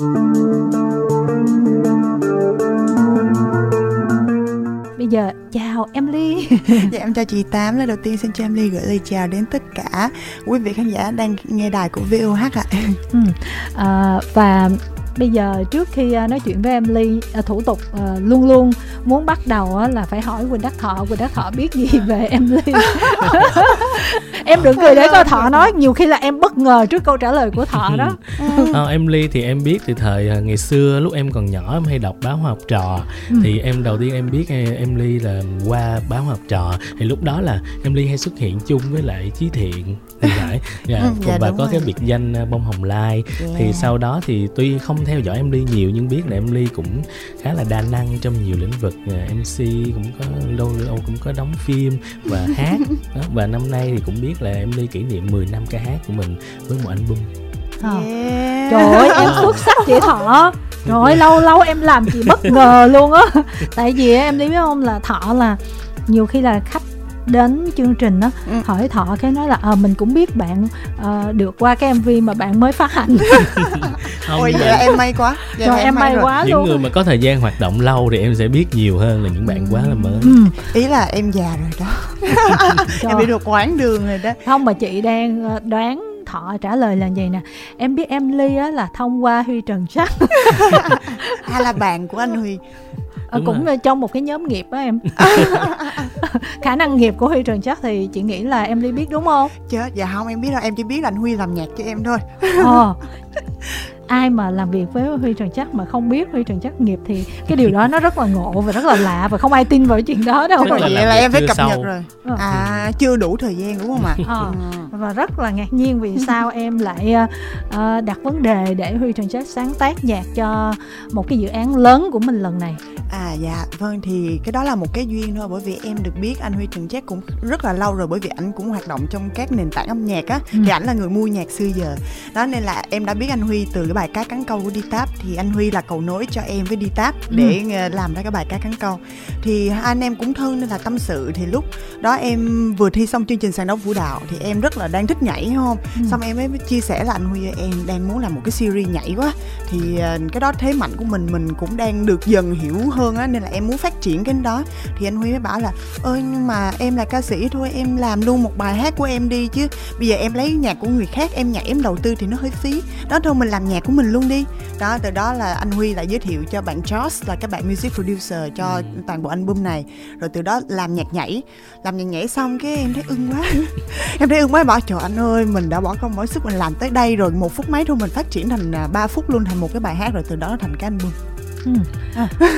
Bây giờ chào Emily. Dạ em chào chị Tám. Lời đầu tiên xin cho Emily gửi lời chào đến tất cả quý vị khán giả đang nghe đài của VOH ạ. Ừ. à, Và bây giờ trước khi à, nói chuyện với Emily à, thủ tục à, luôn luôn muốn bắt đầu là phải hỏi Quỳnh Đắc Thọ. Quỳnh Đắc Thọ biết gì về Emily em đừng cười để coi Thọ nói nhiều khi là em bất ngờ trước câu trả lời của Thọ đó à, Emily thì em biết từ thời ngày xưa lúc em còn nhỏ em hay đọc báo học trò ừ. thì em đầu tiên em biết Emily là qua báo học trò thì lúc đó là Emily hay xuất hiện chung với lại Chí Thiện thì phải dạ, ừ, dạ, và có rồi. cái biệt danh bông hồng lai yeah. thì sau đó thì tuy không theo dõi em ly nhiều nhưng biết là em ly cũng khá là đa năng trong nhiều lĩnh vực à, mc cũng có lâu lâu cũng có đóng phim và hát đó. và năm nay thì cũng biết là em ly kỷ niệm 10 năm ca hát của mình với một album yeah. trời ơi em xuất sắc chị thọ. Rồi lâu lâu em làm chị bất ngờ luôn á. Tại vì em đi biết không là thọ là nhiều khi là khách đến chương trình á ừ. hỏi thọ cái nói là à, mình cũng biết bạn uh, được qua cái mv mà bạn mới phát hành. Không, ôi vậy là em may quá. Vậy rồi em may, may quá những luôn. Người mà có thời gian hoạt động lâu thì em sẽ biết nhiều hơn là những bạn quá là mới. Ừ. ý là em già rồi đó. Em bị được quán đường rồi đó. Không mà chị đang ờ, đoán thọ trả lời là gì nè? Em biết em ly á là thông qua huy trần sắc hay là bạn của anh huy à, cũng rồi. trong một cái nhóm nghiệp á em. Khả năng nghiệp của huy trần chắc thì chị nghĩ là em đi biết đúng không? Chết dạ không em biết đâu. Em chỉ biết là anh huy làm nhạc cho em thôi. Ờ ai mà làm việc với Huy Trần Chắc mà không biết Huy Trần Chắc nghiệp thì cái điều đó nó rất là ngộ và rất là lạ và không ai tin vào chuyện đó đâu. Là vậy là em phải cập nhật rồi. Ờ. À chưa đủ thời gian đúng không ạ? Ờ. Và rất là ngạc nhiên vì sao em lại uh, đặt vấn đề để Huy Trần Chắc sáng tác nhạc cho một cái dự án lớn của mình lần này. À dạ, vâng thì cái đó là một cái duyên thôi bởi vì em được biết anh Huy Trần Chắc cũng rất là lâu rồi bởi vì anh cũng hoạt động trong các nền tảng âm nhạc á ừ. thì ảnh là người mua nhạc xưa giờ. Đó nên là em đã biết anh Huy từ cái bài cá cắn câu của đi táp thì anh Huy là cầu nối cho em với đi táp ừ. để ừ. làm ra cái bài cá cắn câu. Thì hai anh em cũng thân nên là tâm sự thì lúc đó em vừa thi xong chương trình sàn đấu vũ đạo thì em rất là đang thích nhảy không? Ừ. Xong em mới chia sẻ là anh Huy em đang muốn làm một cái series nhảy quá thì ờ, cái đó thế mạnh của mình mình cũng đang được dần hiểu hơn á nên là em muốn phát triển cái đó thì anh Huy mới bảo là ơi nhưng mà em là ca sĩ thôi em làm luôn một bài hát của em đi chứ bây giờ em lấy nhạc của người khác em nhảy em đầu tư thì nó hơi phí đó thôi mình làm nhạc của mình luôn đi. Đó từ đó là anh Huy lại giới thiệu cho bạn Josh là các bạn music producer cho ừ. toàn bộ album này. Rồi từ đó làm nhạc nhảy. Làm nhạc nhảy xong cái em thấy ưng quá. Em thấy ưng quá bảo trời anh ơi mình đã bỏ công bỏ sức mình làm tới đây rồi một phút mấy thôi mình phát triển thành 3 à, phút luôn thành một cái bài hát. Rồi từ đó nó thành cái album Ừ. À.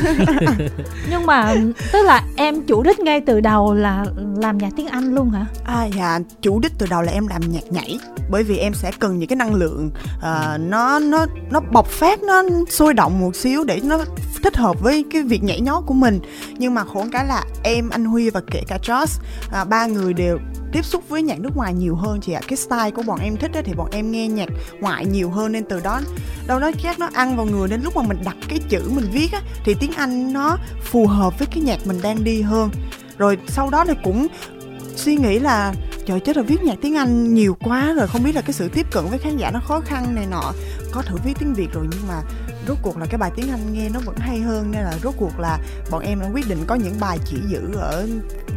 nhưng mà tức là em chủ đích ngay từ đầu là làm nhạc tiếng Anh luôn hả? À dạ chủ đích từ đầu là em làm nhạc nhảy bởi vì em sẽ cần những cái năng lượng uh, nó nó nó bộc phát nó sôi động một xíu để nó thích hợp với cái việc nhảy nhót của mình nhưng mà khổ cái là em anh Huy và kể cả Josh à, ba người đều tiếp xúc với nhạc nước ngoài nhiều hơn chị ạ. Cái style của bọn em thích đó thì bọn em nghe nhạc ngoại nhiều hơn nên từ đó, đâu đó chắc nó ăn vào người. Nên lúc mà mình đặt cái chữ mình viết á thì tiếng anh nó phù hợp với cái nhạc mình đang đi hơn. Rồi sau đó thì cũng suy nghĩ là, trời chết rồi viết nhạc tiếng Anh nhiều quá rồi. Không biết là cái sự tiếp cận với khán giả nó khó khăn này nọ. Có thử viết tiếng Việt rồi nhưng mà rốt cuộc là cái bài tiếng Anh nghe nó vẫn hay hơn nên là rốt cuộc là bọn em đã quyết định có những bài chỉ giữ ở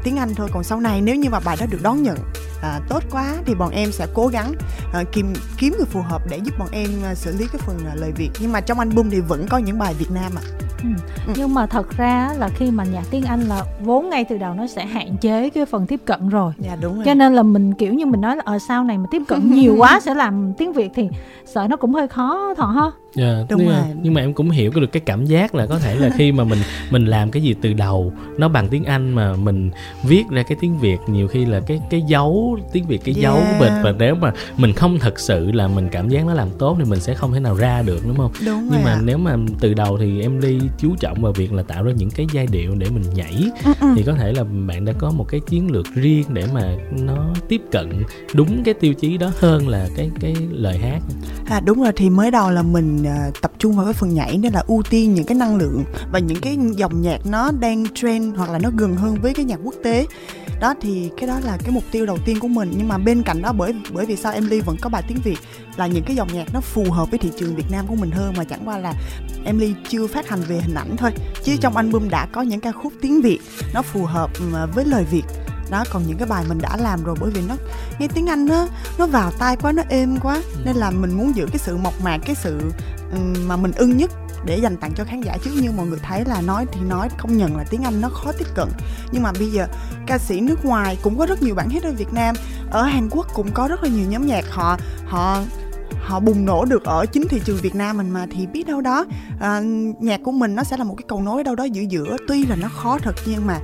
tiếng Anh thôi còn sau này nếu như mà bài đó được đón nhận à, tốt quá thì bọn em sẽ cố gắng à, kiếm kiếm người phù hợp để giúp bọn em à, xử lý cái phần à, lời Việt nhưng mà trong album thì vẫn có những bài Việt Nam ạ à. Ừ. ừ. nhưng mà thật ra là khi mà nhạc tiếng Anh là vốn ngay từ đầu nó sẽ hạn chế cái phần tiếp cận rồi. Dạ đúng rồi. Cho nên là mình kiểu như mình nói là ở ờ, sau này mà tiếp cận nhiều quá sẽ làm tiếng Việt thì sợ nó cũng hơi khó thọ ha. Yeah, dạ, Đúng nhưng rồi. Mà, nhưng mà em cũng hiểu được cái cảm giác là có thể là khi mà mình mình làm cái gì từ đầu nó bằng tiếng Anh mà mình viết ra cái tiếng Việt nhiều khi là cái cái dấu tiếng Việt cái yeah. dấu của mình và nếu mà mình không thật sự là mình cảm giác nó làm tốt thì mình sẽ không thể nào ra được đúng không? Đúng nhưng mà à. nếu mà từ đầu thì em đi chú trọng vào việc là tạo ra những cái giai điệu để mình nhảy ừ, ừ. thì có thể là bạn đã có một cái chiến lược riêng để mà nó tiếp cận đúng cái tiêu chí đó hơn là cái cái lời hát. À đúng rồi thì mới đầu là mình À, tập trung vào cái phần nhảy nên là ưu tiên những cái năng lượng và những cái dòng nhạc nó đang trend hoặc là nó gần hơn với cái nhạc quốc tế. Đó, thì cái đó là cái mục tiêu đầu tiên của mình. Nhưng mà bên cạnh đó, bởi bởi vì sao em ly vẫn có bài tiếng việt là những cái dòng nhạc nó phù hợp với thị trường việt nam của mình hơn mà chẳng qua là em ly chưa phát hành về hình ảnh thôi. Chứ trong album đã có những ca khúc tiếng việt nó phù hợp ừ, với lời việt đó còn những cái bài mình đã làm rồi bởi vì nó nghe tiếng anh nó nó vào tai quá nó êm quá. Ừ. nên là mình muốn giữ cái sự mộc mạc cái sự ừm, mà mình ưng nhất để dành tặng cho khán giả. Chứ như mọi người thấy là nói thì nói công nhận là tiếng anh nó khó tiếp cận. Nhưng mà bây giờ ca sĩ nước ngoài cũng có rất nhiều bản hit ở việt nam. Ở hàn quốc cũng có rất là nhiều nhóm nhạc họ họ họ bùng nổ được ở chính thị trường Việt Nam mình mà thì biết đâu đó à, nhạc của mình nó sẽ là một cái cầu nối đâu đó giữa giữa. Tuy là nó khó thật nhưng mà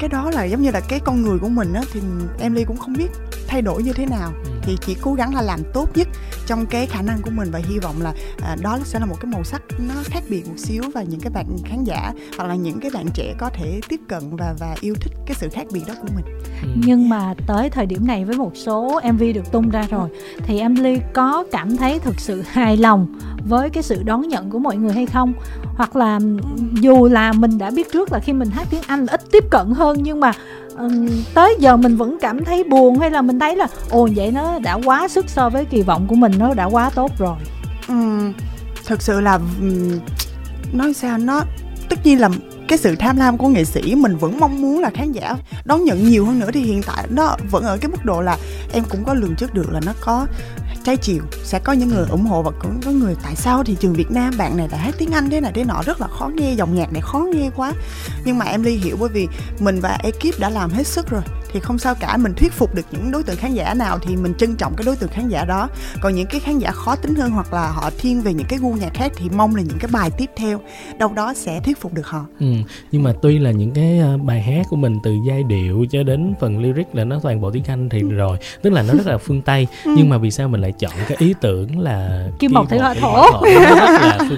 cái đó là giống như là cái con người của mình á, thì em ly cũng không biết thay đổi như thế nào Ừ. thì chỉ cố gắng là làm tốt nhất trong cái khả năng của mình và hy vọng là à, đó sẽ là một cái màu sắc nó khác biệt một xíu và những cái bạn khán giả hoặc là những cái bạn trẻ có thể tiếp cận và và yêu thích cái sự khác biệt đó của mình Ừ. nhưng mà tới thời điểm này với một số MV được tung ra rồi thì em Ly có cảm thấy thực sự hài lòng với cái sự đón nhận của mọi người hay không hoặc là dù là mình đã biết trước là khi mình hát tiếng Anh là ít tiếp cận hơn nhưng mà tới giờ mình vẫn cảm thấy buồn hay là mình thấy là ồ vậy nó đã quá sức so với kỳ vọng của mình nó đã quá tốt rồi. Ừ, thực sự là nói sao nó tất nhiên là cái sự tham lam của nghệ sĩ mình vẫn mong muốn là khán giả đón nhận nhiều hơn nữa. Thì hiện tại nó vẫn ở cái mức độ là em cũng có lường trước được là nó có trái chiều sẽ có những người ủng hộ và cũng có người tại sao thị trường Việt Nam bạn này lại hát tiếng Anh thế này thế nọ, rất là khó nghe, dòng nhạc này khó nghe quá. Nhưng mà em ly hiểu bởi vì mình và ekip đã làm hết sức rồi thì không sao cả. Mình thuyết phục được những đối tượng khán giả nào thì mình trân trọng cái đối tượng khán giả đó. Còn những cái khán giả khó tính hơn hoặc là họ thiên về những cái gu nhạc khác thì mong là những cái bài tiếp theo đâu đó sẽ thuyết phục được họ. Ừ, nhưng mà tuy là những cái ờ, bài hát của mình từ giai điệu cho đến phần lyric là nó toàn bộ tiếng Anh Ừ. thì rồi tức là nó rất là phương Tây. Nhưng mà vì sao mình lại chọn cái ý tưởng là Kim Mộc Thủy Hỏa Thổ.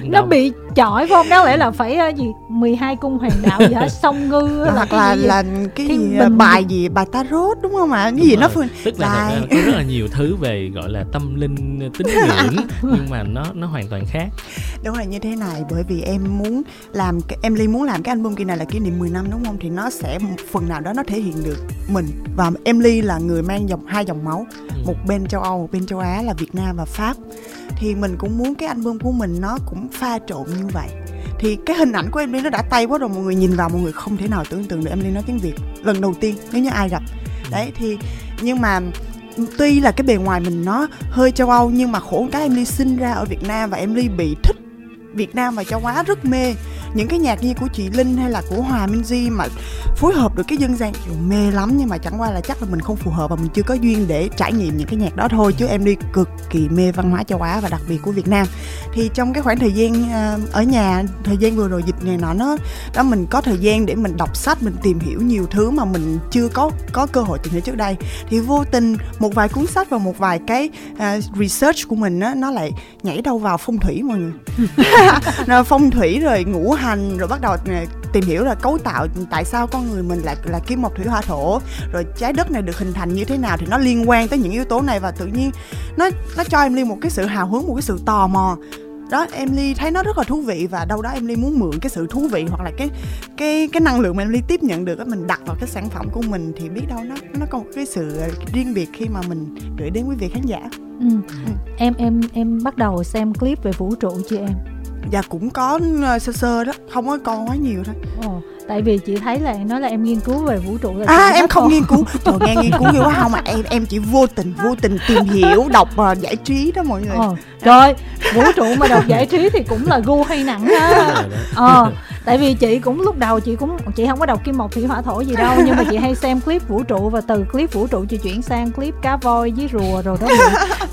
nó là bị chọi phải không đáng lẽ là phải ờ, gì 12 cung hoàng đạo gì hả song ngư là hoặc cái là gì? là cái Thiên gì, Bình bài gì bài tarot đúng không ạ? Cái Đúng gì nó rồi. phương tức là thật ra có rất là nhiều thứ về gọi là tâm linh tín ngưỡng nhưng mà nó nó hoàn toàn khác. Đúng là như thế này bởi vì em muốn làm em ly muốn làm cái album kỳ này là kỷ niệm 10 năm đúng không? Thì nó sẽ một phần nào đó nó thể hiện được mình. Và em ly là người mang dòng hai dòng máu Ừ. một bên châu Âu một bên châu Á là Việt Nam và Pháp. Thì mình cũng muốn cái album của mình nó cũng pha trộn như vậy thì cái hình ảnh của em ly nó đã tay quá rồi, mọi người nhìn vào, mọi người không thể nào tưởng tượng được em ly nói tiếng Việt lần đầu tiên nếu như ai gặp. Đấy, thì nhưng mà tuy là cái bề ngoài mình nó hơi châu Âu, nhưng mà khổ cái em ly sinh ra ở Việt Nam và em ly bị thích Việt Nam và châu Á rất mê những cái nhạc như của chị Linh hay là của Hòa Minh Di mà phối hợp được cái dân gian kiểu mê lắm. Nhưng mà chẳng qua là chắc là mình không phù hợp và mình chưa có duyên để trải nghiệm những cái nhạc đó thôi. Chứ em đi cực kỳ mê văn hóa châu Á và đặc biệt của Việt Nam. Thì trong cái khoảng thời gian ờ, ở nhà thời gian vừa rồi dịch này nọ nó đó mình có thời gian để mình đọc sách mình tìm hiểu nhiều thứ mà mình chưa có có cơ hội tìm hiểu trước đây. Thì vô tình một vài cuốn sách và một vài cái uh, research của mình á nó lại nhảy đâu vào phong thủy mọi người. Phong thủy rồi ngũ hành, rồi bắt đầu ờ, tìm hiểu là cấu tạo tại sao con người mình lại là kim mộc thủy hỏa thổ. Rồi trái đất này được hình thành như thế nào thì nó liên quan tới những yếu tố này và tự nhiên nó nó cho em ly một cái sự hào hứng, một cái sự tò mò. Đó em ly thấy nó rất là thú vị và đâu đó em ly muốn mượn cái sự thú vị hoặc là cái cái cái năng lượng mà em ly tiếp nhận được á, mình đặt vào cái sản phẩm của mình thì biết đâu nó nó có một cái sự riêng biệt khi mà mình gửi đến quý vị khán giả. Ừ. em em em bắt đầu xem clip về vũ trụ chưa em? Và cũng có ờ, sơ sơ đó không có con quá nhiều thôi. Ồ, tại vì chị thấy là nói là em nghiên cứu về vũ trụ là à em không là- nghiên cứu. Trời nghe nghiên cứu nhiều quá. Không mà em em chỉ vô tình vô tình tìm hiểu đọc và giải trí đó mọi người. Ờ, trời vũ trụ mà đọc giải trí thì cũng là gu hay nặng ha ờ tại vì chị cũng lúc đầu chị cũng chị không có đọc kim mộc thủy hỏa thổ gì đâu nhưng mà chị hay xem clip vũ trụ và từ clip vũ trụ chị chuyển sang clip cá voi với rùa rồi đó bị,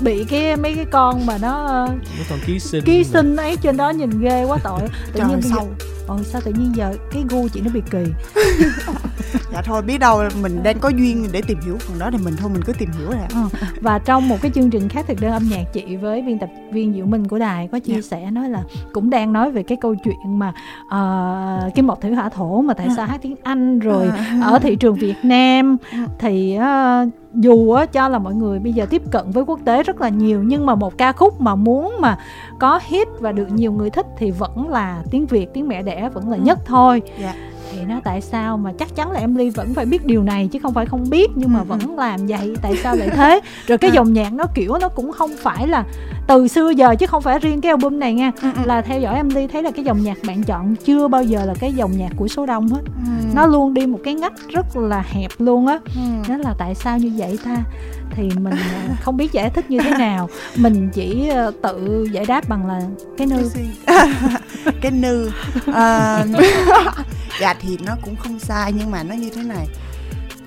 bị cái mấy cái con mà nó Mấy con ký sinh ký sinh ấy trên đó nhìn ghê quá tội. Tự trời nhiên bây giờ Ồ sao tự nhiên giờ cái gu chị nó bị kỳ dạ thôi biết đâu mình đang có duyên để tìm hiểu phần đó thì mình thôi mình cứ tìm hiểu rồi ạ. Ờ, và trong một cái chương trình khác thực đơn âm nhạc chị với biên tập viên Diệu Minh của đài có chia Dạ. sẻ nói là cũng đang nói về cái câu chuyện mà ờ, kim mộc thủy hỏa thổ mà tại sao hát tiếng Anh rồi À. ở thị trường Việt Nam Ừ. thì ờ, dù á, cho là mọi người bây giờ tiếp cận với quốc tế rất là nhiều nhưng mà một ca khúc mà muốn mà có hit và được nhiều người thích thì vẫn là tiếng Việt tiếng mẹ đẻ vẫn là Ừ. nhất thôi Dạ. thì nó tại sao mà chắc chắn là em ly vẫn phải biết điều này chứ không phải không biết nhưng mà Ừ, vẫn làm vậy tại sao lại thế rồi cái dòng nhạc nó kiểu nó cũng không phải là từ xưa giờ chứ không phải riêng cái album này nha. Ừ, ừ. là theo dõi em ly thấy là cái dòng nhạc bạn chọn chưa bao giờ là cái dòng nhạc của số đông hết. Ừ. nó luôn đi một cái ngách rất là hẹp luôn á. Ừ. nó là tại sao như vậy ta? Thì mình ờ, không biết giải thích như thế nào. Mình chỉ ờ, tự giải đáp bằng là cái nư. Cái nư. À, dạ thì nó cũng không sai nhưng mà nó như thế này.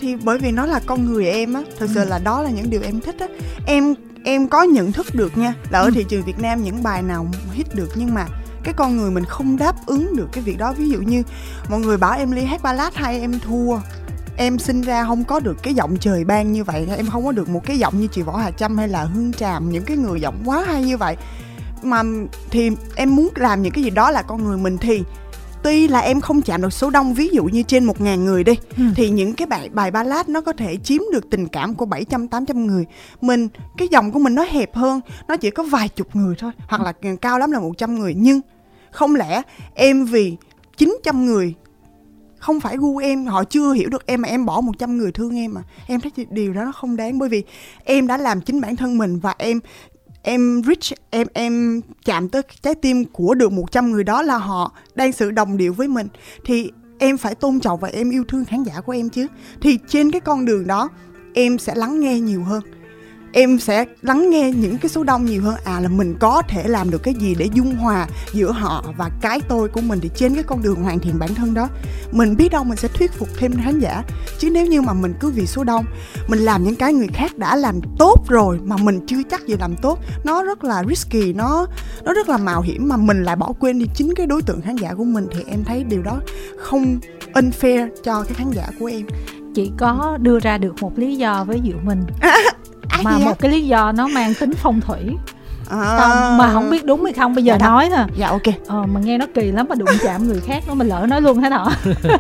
Thì bởi vì nó là con người em á thực sự là đó là những điều em thích á. Em em có nhận thức được nha là ở Ừ. thị trường Việt Nam những bài nào hit được nhưng mà cái con người mình không đáp ứng được cái việc đó ví dụ như mọi người bảo em ly hát ballad hay em thua em sinh ra không có được cái giọng trời ban như vậy em không có được một cái giọng như chị võ hà trâm hay là hương tràm những cái người giọng quá hay như vậy mà thì em muốn làm những cái gì đó là con người mình thì tuy là em không chạm được số đông ví dụ như trên một ngàn người đi Ừ. thì những cái bài bài ballad nó có thể chiếm được tình cảm của 700 800 người. Mình cái dòng của mình nó hẹp hơn nó chỉ có vài chục người thôi hoặc là cao lắm là 100 người. Nhưng không lẽ em vì 900 người không phải gu em họ chưa hiểu được em mà em bỏ 100 người thương em mà em thấy điều đó nó không đáng bởi vì em đã làm chính bản thân mình và em em reach, em em chạm tới trái tim của được 100 người đó là họ đang sự đồng điệu với mình. Thì em phải tôn trọng và em yêu thương khán giả của em chứ. Thì trên cái con đường đó, em sẽ lắng nghe nhiều hơn em sẽ lắng nghe những cái số đông nhiều hơn. À là mình có thể làm được cái gì để dung hòa giữa họ và cái tôi của mình thì trên cái con đường hoàn thiện bản thân đó. Mình biết đâu mình sẽ thuyết phục thêm khán giả chứ nếu như mà mình cứ vì số đông mình làm những cái người khác đã làm tốt rồi mà mình chưa chắc gì làm tốt nó rất là risky nó nó rất là mạo hiểm mà mình lại bỏ quên đi chính cái đối tượng khán giả của mình thì em thấy điều đó không unfair cho cái khán giả của em. Chỉ có đưa ra được một lý do với Diệu Minh à, mà một cái lý do nó mang tính phong thủy. À, Xong mà không biết đúng hay không bây giờ Dạ nói thôi. Dạ ok. Ờ, mà nghe nó kỳ lắm mà đụng chạm người khác nó mình lỡ nói luôn thế nọ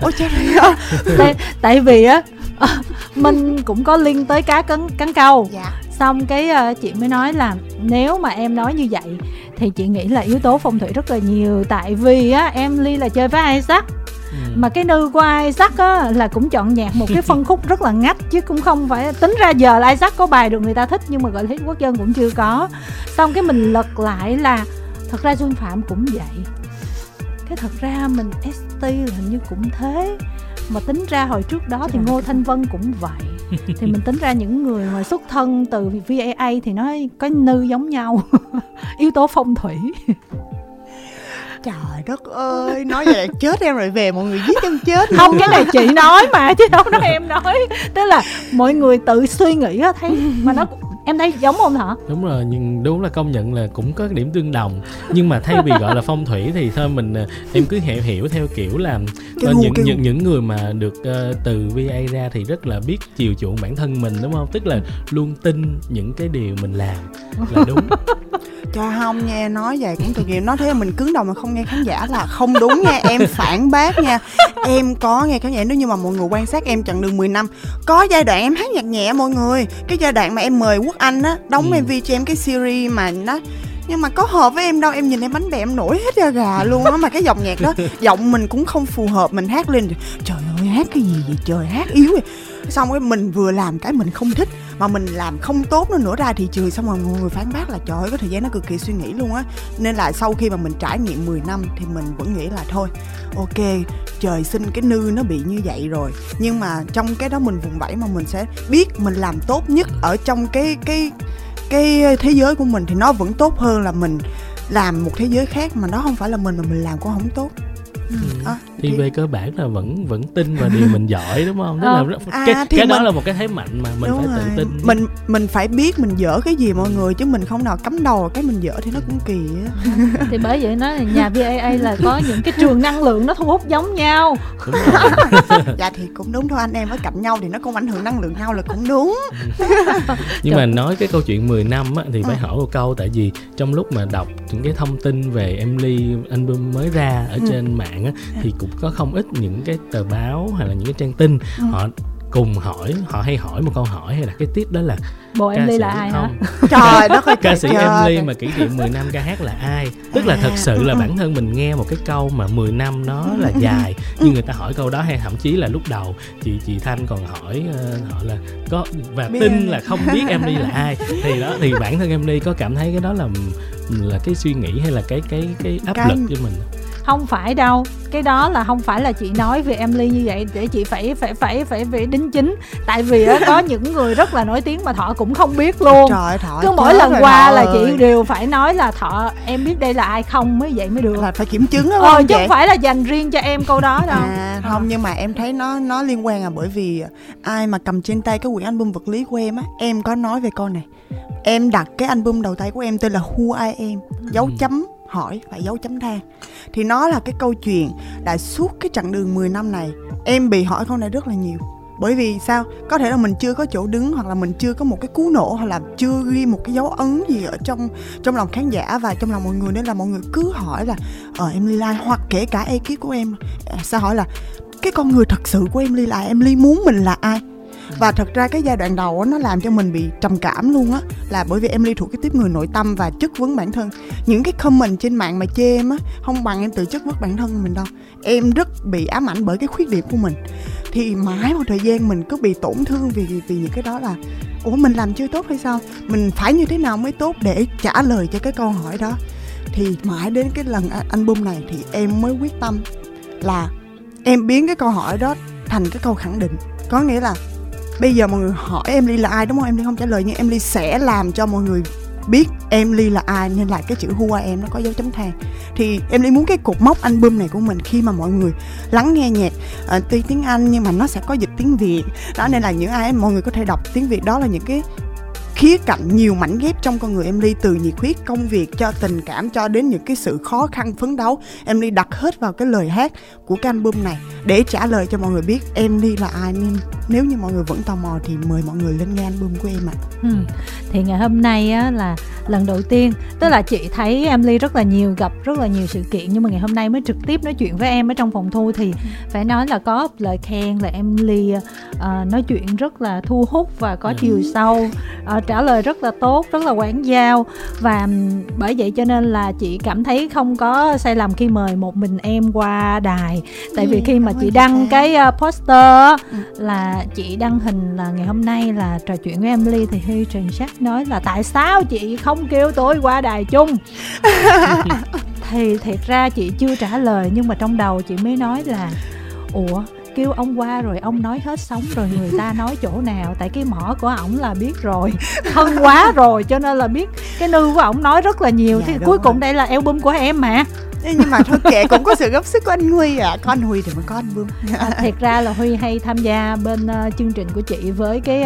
ôi chết rồi. Tại, tại vì á ờ, mình cũng có link tới cá cắn cắn câu. Dạ. Xong cái ờ, chị mới nói là nếu mà em nói như vậy thì chị nghĩ là yếu tố phong thủy rất là nhiều. Tại vì á em ly là chơi với Isaac. Mà cái nư của Isaac á là cũng chọn nhạc một cái phân khúc rất là ngách chứ cũng không phải tính ra giờ là Isaac có bài được người ta thích nhưng mà gọi hit quốc dân cũng chưa có. Xong cái mình lật lại là thật ra Xuân Phạm cũng vậy. Cái thật ra mình ST là hình như cũng thế. Mà tính ra hồi trước đó thì Ngô Thanh Vân cũng vậy. Thì mình tính ra những người mà xuất thân từ VAA thì nó có nư giống nhau. Yếu tố phong thủy trời đất ơi nói vậy là chết em rồi về mọi người giết em chết luôn. không cái này chị nói mà chứ đâu nói em nói. Tức là mọi người tự suy nghĩ thấy mà nó em thấy giống không hả? Đúng rồi nhưng đúng là công nhận là cũng có điểm tương đồng. Nhưng mà thay vì gọi là phong thủy thì thôi mình ờ, em cứ hiểu hiểu theo kiểu là Cái ờ, những cái những những người mà được ờ, từ VA ra thì rất là biết chiều chuộng bản thân mình đúng không? Tức là luôn tin những cái điều mình làm là đúng. Trời không nha nói vậy cũng thực hiện nói thế là mình cứng đầu mà không nghe khán giả là không đúng nha em phản bác nha. Em có nghe khán giả nếu như mà mọi người quan sát em chặng đường 10 năm có giai đoạn em hát nhạc nhẹ mọi người cái giai đoạn mà em mời quốc anh á đóng Ừ. mv cho em cái series mà nó nhưng mà có hợp với em đâu em nhìn em bánh em nổi hết da gà luôn á mà cái dòng nhạc đó giọng mình cũng không phù hợp mình hát lên trời ơi hát cái gì vậy trời hát yếu vậy xong cái mình vừa làm cái mình không thích, mà mình làm không tốt nó nữa ra thị trường xong rồi mọi người phán bác là trời ơi, cái thời gian nó cực kỳ suy nghĩ luôn á. Nên là sau khi mà mình trải nghiệm 10 năm thì mình vẫn nghĩ là thôi, ok, trời sinh cái nư nó bị như vậy rồi. Nhưng mà trong cái đó mình vùng vẫy mà mình sẽ biết mình làm tốt nhất ở trong cái cái cái thế giới của mình thì nó vẫn tốt hơn là mình làm một thế giới khác mà nó không phải là mình mà mình làm cũng không tốt. Ừ. à, thì về cơ bản là vẫn vẫn tin vào điều mình giỏi đúng không Ờ. là rất- À, cái, thì cái đó mình- là một cái thế mạnh mà mình Đúng phải rồi. tự tin mình mình phải biết mình dở cái gì mọi người chứ mình không nào cắm đầu cái mình dở thì nó cũng kỳ á thì bởi vậy nói là nhà VAA là có những cái trường năng lượng nó thu hút giống nhau đúng dạ thì cũng đúng thôi anh em ở cạnh nhau thì nó không ảnh hưởng năng lượng nhau là cũng đúng nhưng mà nói cái câu chuyện 10 năm á, thì phải Ừ. hỏi một câu tại vì trong lúc mà đọc những cái thông tin về Emily album mới ra ở Ừ. trên mạng á, thì cũng có không ít những cái tờ báo hay là những cái trang tin Ừ. họ cùng hỏi họ hay hỏi một câu hỏi hay là cái tiếp đó là bộ em ly là ai hả không trời đất ơi ca sĩ Emily ơi. mà kỷ niệm 10 năm ca hát là ai tức là À, thật sự là bản thân mình nghe một cái câu mà 10 năm nó là dài nhưng người ta hỏi câu đó hay thậm chí là lúc đầu chị chị Thanh còn hỏi ờ, họ là có và tin em. là không biết Emily là ai thì đó thì bản thân Emily có cảm thấy cái đó là là cái suy nghĩ hay là cái cái cái áp lực cho mình không phải đâu. Cái đó là không phải là chị nói về Emily như vậy để chị phải phải phải phải phải đính chính. Tại vì á, có những người rất là nổi tiếng mà thọ cũng không biết luôn. Trời ơi, thọ cứ mỗi lần qua là ơi. chị đều phải nói là thọ em biết đây là ai không mới vậy mới được. Là phải kiểm chứng đó ờ chứ chị? không phải là dành riêng cho em câu đó đâu. À, không nhưng mà em thấy nó nó liên quan à bởi vì ai mà cầm trên tay cái quyển album vật lý của em á em có nói về câu này. Em đặt cái album đầu tay của em tên là Who I Am dấu Ừ. chấm hỏi và dấu chấm than. Thì nó là cái câu chuyện đã suốt cái chặng đường 10 năm này. Em bị hỏi câu này rất là nhiều. Bởi vì sao? Có thể là mình chưa có chỗ đứng hoặc là mình chưa có một cái cú nổ hoặc là chưa ghi một cái dấu ấn gì ở trong trong lòng khán giả và trong lòng mọi người. Nên là mọi người cứ hỏi là ờ em ly lai. Hoặc kể cả ekip của em. Ờ, sao hỏi là, cái con người thật sự của em ly là em ly muốn mình là ai? Và thật ra cái giai đoạn đầu nó làm cho mình bị trầm cảm luôn á, là bởi vì em ly thuộc cái tiếp người nội tâm và chất vấn bản thân. Những cái comment trên mạng mà chê em á, không bằng em tự chất vấn bản thân mình đâu. Em rất bị ám ảnh bởi cái khuyết điểm của mình. Thì mãi một thời gian mình cứ bị tổn thương vì vì những cái đó là, ủa, mình làm chưa tốt hay sao? Mình phải như thế nào mới tốt để trả lời cho cái câu hỏi đó? Thì mãi đến cái lần album này thì em mới quyết tâm là em biến cái câu hỏi đó thành cái câu khẳng định. Có nghĩa là bây giờ mọi người hỏi em ly là ai đúng không? Em ly không trả lời nhưng em ly sẽ làm cho mọi người biết em ly là ai nên là cái chữ who em nó có dấu chấm than thì em ly muốn cái cột mốc album này của mình khi mà mọi người lắng nghe nhạc à, tuy tiếng anh nhưng mà nó sẽ có dịch tiếng việt. Đó nên là những ai mọi người có thể đọc tiếng việt đó là những cái khía cạnh nhiều mảnh ghép trong con người em ly từ nhiệt huyết công việc cho tình cảm cho đến những cái sự khó khăn phấn đấu. Em ly đặt hết vào cái lời hát của cái album này để trả lời cho mọi người biết em ly là ai nên nếu như mọi người vẫn tò mò thì mời mọi người lên nghe album của em ạ Ừ. Thì ngày hôm nay á, là lần đầu tiên Tức là chị thấy Emily rất là nhiều Gặp rất là nhiều sự kiện Nhưng mà ngày hôm nay mới trực tiếp nói chuyện với em Ở trong phòng thu thì phải nói là có lời khen Là Emily ờ, nói chuyện rất là thu hút Và có Ừ. chiều sâu ờ, Trả lời rất là tốt Rất là quảng giao Và bởi vậy cho nên là chị cảm thấy không có sai lầm Khi mời một mình em qua đài Tại vì Ừ, khi mà chị đăng cái ờ, poster Ừ. là chị đăng hình là ngày hôm nay là trò chuyện với Emily thì Huy Trần Sắc nói là tại sao chị không kêu tôi qua đài chung? Thì thiệt ra chị chưa trả lời nhưng mà trong đầu chị mới nói là ủa kêu ông qua rồi ông nói hết sống rồi người ta nói chỗ nào? Tại cái mỏ của ổng là biết rồi thân quá rồi cho nên là biết cái nư của ổng nói rất là nhiều. Dạ, thì cuối rồi. cùng đây là album của em mà nhưng mà thôi kệ cũng có sự góp sức của anh Huy à. Anh Huy thì mới có album à, thiệt ra là Huy hay tham gia bên ờ, chương trình của chị với cái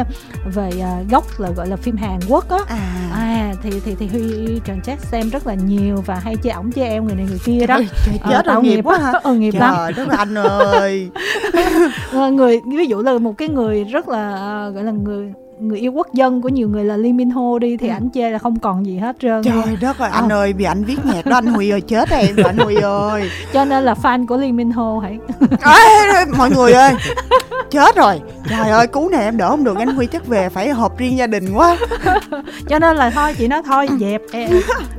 về ờ, gốc là gọi là phim Hàn Quốc á. À, à thì thì thì Huy Trần Chắc xem rất là nhiều và hay chê ổng chê em người này người kia đó. Trời, Ờ, chết tạo nghiệp quá hả? ờ, nghiệp lắm. trời đất ơi, anh ơi. Ờ, người ví dụ là một cái người rất là ờ, gọi là người người yêu quốc dân của nhiều người là Lee Min Ho đi thì Ừ. ảnh chê là không còn gì hết trơn luôn. trời đất ơi anh Ờ. ơi vì anh viết nhạc đó anh Huy ơi chết em rồi anh Huy ơi cho nên là fan của Lee Min Ho hãy Ê, mọi người ơi chết rồi trời ơi cú này em đỡ không được anh Huy chắc về phải họp riêng gia đình quá cho nên là thôi chị nói thôi dẹp em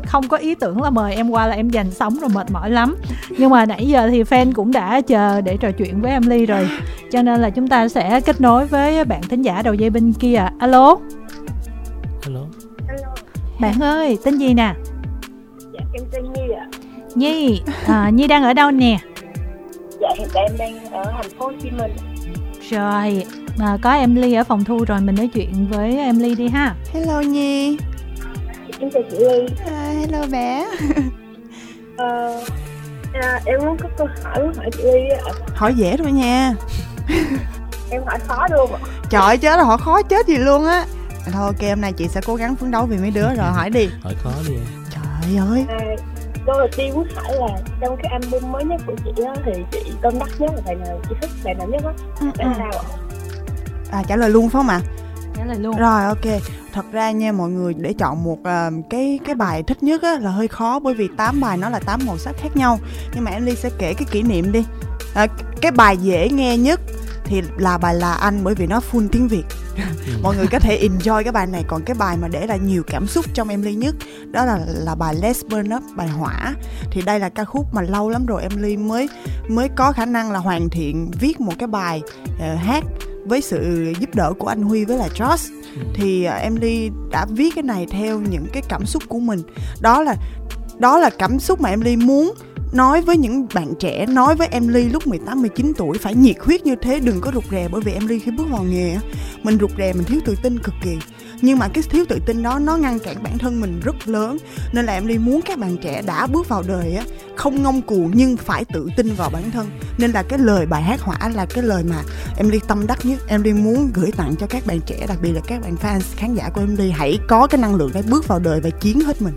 không có ý tưởng là mời em qua là em dành sống rồi mệt mỏi lắm. Nhưng mà nãy giờ thì fan cũng đã chờ để trò chuyện với Emily rồi. Cho nên là chúng ta sẽ kết nối với bạn thính giả đầu dây bên kia. Alo? Hello Hello, bạn ơi tên gì nè? Dạ em tên Nhi ạ. Nhi à, Nhi đang ở đâu nè? Dạ hiện tại em đang ở thành phố Hồ Chí Minh. rồi à, có Emily ở phòng thu rồi mình nói chuyện với Emily đi ha. Hello Nhi Em chào chị Ly. à, hello bé Ờ, à, em muốn có câu hỏi muốn hỏi chị Ly ạ. hỏi dễ thôi nha Em hỏi khó luôn ạ. trời ơi, chết rồi họ khó chết gì luôn á thôi ok hôm nay chị sẽ cố gắng phấn đấu vì mấy đứa rồi hỏi đi hỏi khó đi em trời ơi À, câu đầu tiên muốn hỏi là trong cái album mới nhất của chị á thì chị tâm đắc nhất là bài nào chị thích bài nào nhất á? Ừ, Tại ừ. sao ạ? à trả lời luôn phải không ạ trả lời luôn Rồi ok, thật ra nha mọi người để chọn một à, cái cái bài thích nhất á, là hơi khó bởi vì 8 bài nó là 8 màu sắc khác nhau. Nhưng mà em Ly sẽ kể cái kỷ niệm đi. À, cái bài dễ nghe nhất thì là bài là anh bởi vì nó full tiếng việt Ừ. mọi người có thể enjoy cái bài này còn cái bài mà để lại nhiều cảm xúc trong em ly nhất đó là là bài Let's Burn Up bài hỏa thì đây là ca khúc mà lâu lắm rồi em ly mới mới có khả năng là hoàn thiện viết một cái bài uh, hát với sự giúp đỡ của anh Huy với là Josh. Ừ. thì uh, em ly đã viết cái này theo những cái cảm xúc của mình. Đó là đó là cảm xúc mà em ly muốn nói với những bạn trẻ nói với em ly lúc 18 19 tuổi phải nhiệt huyết như thế đừng có rụt rè. Bởi vì em ly khi bước vào nghề mình rụt rè mình thiếu tự tin cực kỳ nhưng mà cái thiếu tự tin đó nó ngăn cản bản thân mình rất lớn. Nên là em ly muốn các bạn trẻ đã bước vào đời á không ngông cuồng nhưng phải tự tin vào bản thân. Nên là cái lời bài hát hỏa là cái lời mà em ly tâm đắc nhất. Em ly muốn gửi tặng cho các bạn trẻ đặc biệt là các bạn fans khán giả của em ly hãy có cái năng lượng để bước vào đời và chiến hết mình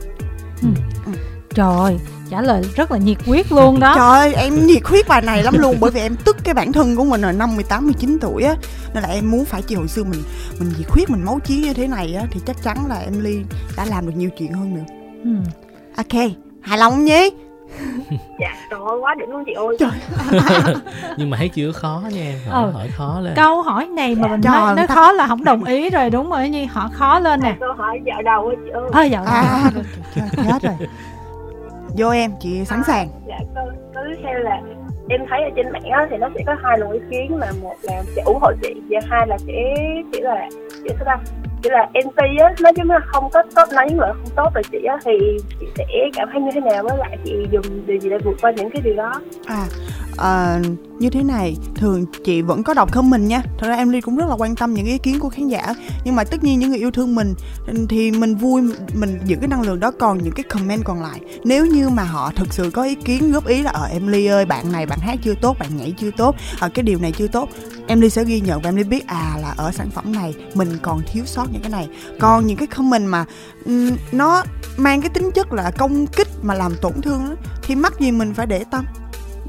Trời trả lời rất là nhiệt huyết luôn đó Trời ơi, em nhiệt huyết bài này lắm luôn bởi vì em tức cái bản thân của mình rồi năm 18 19 tuổi á nên là em muốn phải chi hồi xưa mình mình nhiệt huyết mình máu chiến như thế này á thì chắc chắn là em Ly đã làm được nhiều chuyện hơn nữa. ừ. Ok, hài lòng không nhí? dạ trời ơi quá đỉnh luôn chị ơi Trời. nhưng mà thấy chưa khó nha em hỏi, Ừ. hỏi khó lên Câu hỏi này mà mình Trời nói nó ơi. khó là không đồng ý rồi đúng rồi Nhi Họ khó lên nè câu hỏi dạo đầu á chị ơi Ơ dạo này À, chết rồi. Vô em, chị sẵn sàng. dạ có có theo là em thấy ở trên mạng á, thì nó sẽ có hai luồng ý kiến mà một là sẽ ủng hộ chị và hai là sẽ chỉ là chỉ sao ta chỉ là anti á nói chứ nó không có tốt nói những lời không tốt về chị á thì chị sẽ cảm thấy như thế nào với lại chị dùng điều gì để vượt qua những cái điều đó À, uh, như thế này thường chị vẫn có đọc comment nha. Thật ra em ly cũng rất là quan tâm những ý kiến của khán giả. Nhưng mà tất nhiên những người yêu thương mình thì mình vui mình giữ cái năng lượng đó còn những cái comment còn lại. Nếu như mà họ thực sự có ý kiến góp ý là ờ, ở em ly ơi bạn này bạn hát chưa tốt bạn nhảy chưa tốt ở cái điều này chưa tốt. Em ly sẽ ghi nhận và em ly biết à là ở sản phẩm này mình còn thiếu sót những cái này. Còn những cái comment mà nó mang cái tính chất là công kích mà làm tổn thương đó, thì mắc gì mình phải để tâm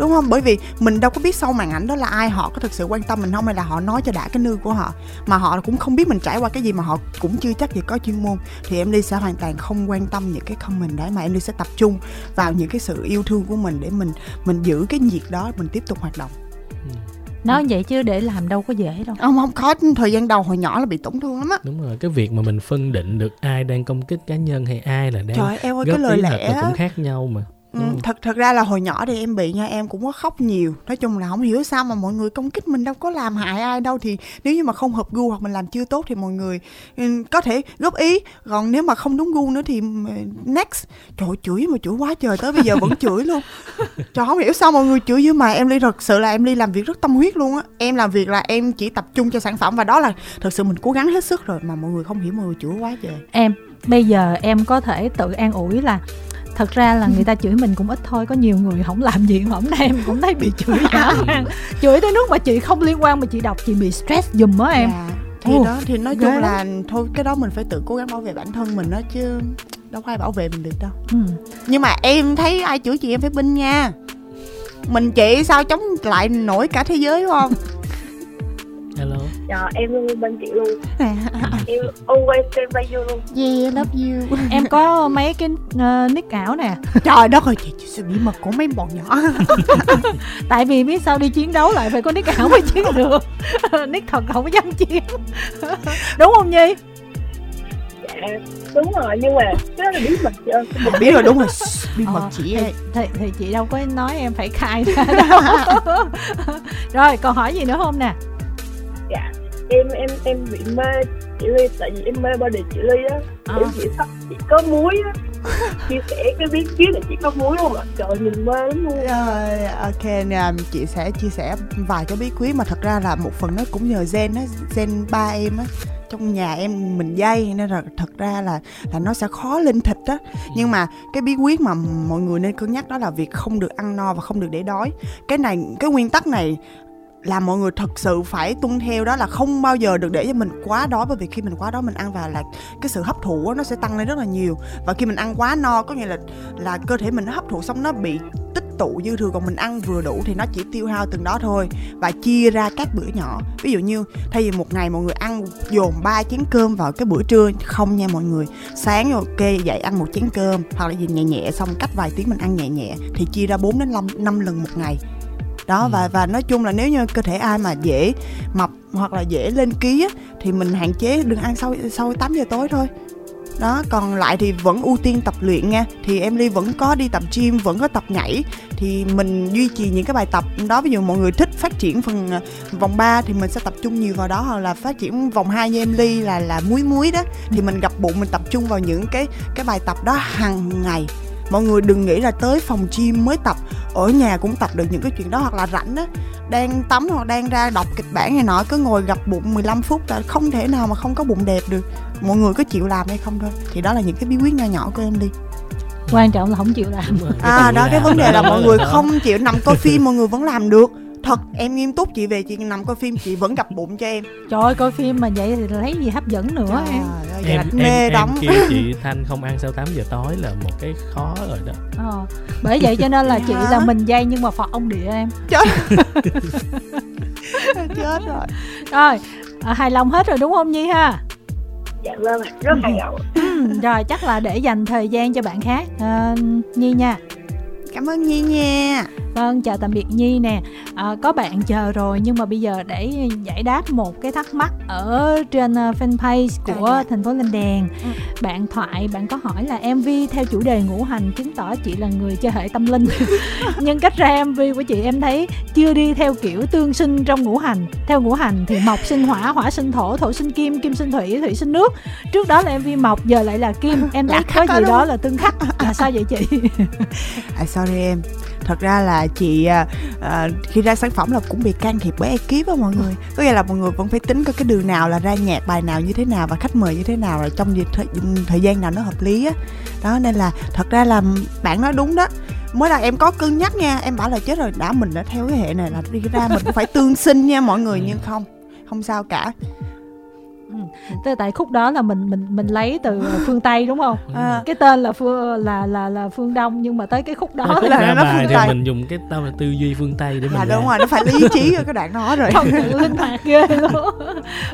đúng không? Bởi vì mình đâu có biết sau màn ảnh đó là ai họ có thực sự quan tâm mình không hay là họ nói cho đã cái nư của họ. Mà họ cũng không biết mình trải qua cái gì mà họ cũng chưa chắc gì có chuyên môn. Thì em đi sẽ hoàn toàn không quan tâm những cái comment đấy mà em đi sẽ tập trung vào những cái sự yêu thương của mình để mình mình giữ cái nhiệt đó mình tiếp tục hoạt động. Nói vậy chứ để làm đâu có dễ đâu. Không không có. Thời gian đầu hồi nhỏ là bị tổn thương lắm á. Đúng rồi cái việc mà mình phân định được ai đang công kích cá nhân hay ai là đang trời ơi, em ơi góp cái lời lẽ là cũng khác nhau mà Ừ, thật thật ra là hồi nhỏ thì em bị nha em cũng có khóc nhiều. Nói chung là không hiểu sao mà mọi người công kích mình đâu có làm hại ai đâu. Thì nếu như mà không hợp gu hoặc mình làm chưa tốt thì mọi người có thể góp ý. Còn nếu mà không đúng gu nữa thì next. Trời chửi mà chửi quá trời tới bây giờ vẫn chửi luôn. Trời không hiểu sao mọi người chửi dữ mà. Em ly thật sự là em ly làm việc rất tâm huyết luôn á. Em làm việc là em chỉ tập trung cho sản phẩm và đó là thật sự mình cố gắng hết sức rồi mà mọi người không hiểu mọi người chửi quá trời. Em bây giờ em có thể tự an ủi là Thật ra là người ta chửi mình cũng ít thôi Có nhiều người không làm gì hôm nay em cũng thấy bị chửi man Chửi tới nước mà chị không liên quan mà chị đọc chị bị stress giùm á em. Dạ, thì Ồ, đó thì nói chung lắm. là thôi cái đó mình phải tự cố gắng bảo vệ bản thân mình đó chứ đâu có ai bảo vệ mình được đâu. Ừ. nhưng mà em thấy ai chửi chị em phải binh nha. Mình chị sao chống lại nổi cả thế giới không hello. Dạ em luôn bên chị luôn. Em always stand by you luôn. Yeah love you. Em có mấy cái uh, nick ảo nè. Trời đất ơi chị, chị sự bí mật của mấy bọn nhỏ. Tại vì biết sao đi chiến đấu lại phải có nick ảo mới chiến được. Nick thật không có dám chiến. Đúng không Nhi? Dạ đúng rồi nhưng mà cái đó là bí mật chị ơi. Mình biết rồi đúng rồi. Bí mật Ờ, chị thì, thì, thì chị đâu có nói em phải khai ra đâu. Rồi còn hỏi gì nữa không nè em em em bị mê chị ly tại vì em mê body chị ly á. Ờ. em chỉ thích chị có muối á. Chia sẻ cái bí quyết là chị có muối không ạ? Trời nhìn mê lắm luôn. Rồi, ok nè chị sẽ chia sẻ vài cái bí quyết mà thật ra là một phần nó cũng nhờ gen á gen ba em á. Trong nhà em mình dây nên là thật ra là là nó sẽ khó lên thịt á. Nhưng mà cái bí quyết mà mọi người nên cân nhắc đó là việc không được ăn no và không được để đói. Cái này cái nguyên tắc này là mọi người thật sự phải tuân theo đó là không bao giờ được để cho mình quá đói. Bởi vì khi mình quá đói mình ăn vào là cái sự hấp thụ nó sẽ tăng lên rất là nhiều. Và khi mình ăn quá no có nghĩa là là cơ thể mình nó hấp thụ xong nó bị tích tụ dư thừa. Còn mình ăn vừa đủ thì nó chỉ tiêu hao từng đó thôi và chia ra các bữa nhỏ. Ví dụ như thay vì một ngày mọi người ăn dồn ba chén cơm vào cái bữa trưa không nha mọi người. Sáng ok dậy ăn một chén cơm hoặc là gì nhẹ nhẹ xong cách vài tiếng mình ăn nhẹ nhẹ thì chia ra 4 đến 5, 5 lần một ngày đó Ừ. và và nói chung là nếu như cơ thể ai mà dễ mập hoặc là dễ lên ký á, thì mình hạn chế đừng ăn sau sau 8 giờ tối thôi. Đó còn lại thì vẫn ưu tiên tập luyện nha. Thì em ly vẫn có đi tập gym vẫn có tập nhảy. Thì mình duy trì những cái bài tập đó. Ví dụ mọi người thích phát triển phần ờ, vòng 3 thì mình sẽ tập trung nhiều vào đó. Hoặc là phát triển vòng 2 như em ly là là muối muối đó. Thì mình gặp bụng mình tập trung vào những cái cái bài tập đó hàng ngày mọi người đừng nghĩ là tới phòng gym mới tập. Ở nhà cũng tập được những cái chuyện đó hoặc là rảnh á. Đang tắm hoặc đang ra đọc kịch bản này nọ cứ ngồi gặp bụng 15 phút là không thể nào mà không có bụng đẹp được. Mọi người có chịu làm hay không thôi. Thì đó là những cái bí quyết nho nhỏ của em đi. Quan trọng là không chịu làm. À đó cái vấn đề là mọi người không chịu nằm coi phim mọi người vẫn làm được thật em nghiêm túc chị về chị nằm coi phim chị vẫn gặp bụng cho em. Trời ơi coi phim mà vậy thì lấy gì hấp dẫn nữa em. ơi, em gạch em, mê em đóng kêu chị Thanh không ăn sau 8 giờ tối là một cái khó rồi đó. Ờ. bởi vậy cho nên là chị Hả? là mình dây nhưng mà phật ông địa em. Chết. Chết rồi. Rồi à, hài lòng hết rồi đúng không nhi ha? Dạ vâng rất hài lòng. Ừ, rồi chắc là để dành thời gian cho bạn khác. À, nhi nha. Cảm ơn nhi nha Vâng, chào tạm biệt Nhi nè à, Có bạn chờ rồi nhưng mà bây giờ để giải đáp một cái thắc mắc ở trên uh, fanpage của À, dạ. thành phố Lên Đèn Ừ. Bạn Thoại, bạn có hỏi là MV theo chủ đề ngũ hành chứng tỏ chị là người chơi hệ tâm linh Nhưng cách ra MV của chị em thấy chưa đi theo kiểu tương sinh trong ngũ hành Theo ngũ hành thì mộc sinh hỏa, hỏa sinh thổ, thổ sinh kim, kim sinh thủy, thủy sinh nước Trước đó là MV mộc, giờ lại là kim Em thấy có đó gì đó không? là tương khắc Là sao vậy chị? à, sorry em thật ra là chị à, à, khi ra sản phẩm là cũng bị can thiệp bởi ekip á mọi người. Có nghĩa là mọi người vẫn phải tính coi cái đường nào là ra nhạc bài nào như thế nào và khách mời như thế nào rồi trong gì- thời, thời gian nào nó hợp lý á. Đó nên là thật ra là bạn nói đúng đó. Mới đầu em có cân nhắc nha em bảo là chết rồi đã mình đã theo cái hệ này là đi ra mình cũng phải tương sinh nha mọi người nhưng không không sao cả Tức tại khúc đó là mình mình mình lấy từ phương Tây đúng không? Đúng À, cái tên là phương là là là phương đông nhưng mà tới cái khúc đó Tới khúc là nó phương thì Tây. mình dùng cái tao là tư duy phương Tây để mình là làm. đúng rồi nó phải lý trí ở cái đoạn đó rồi. Không linh hoạt ghê luôn.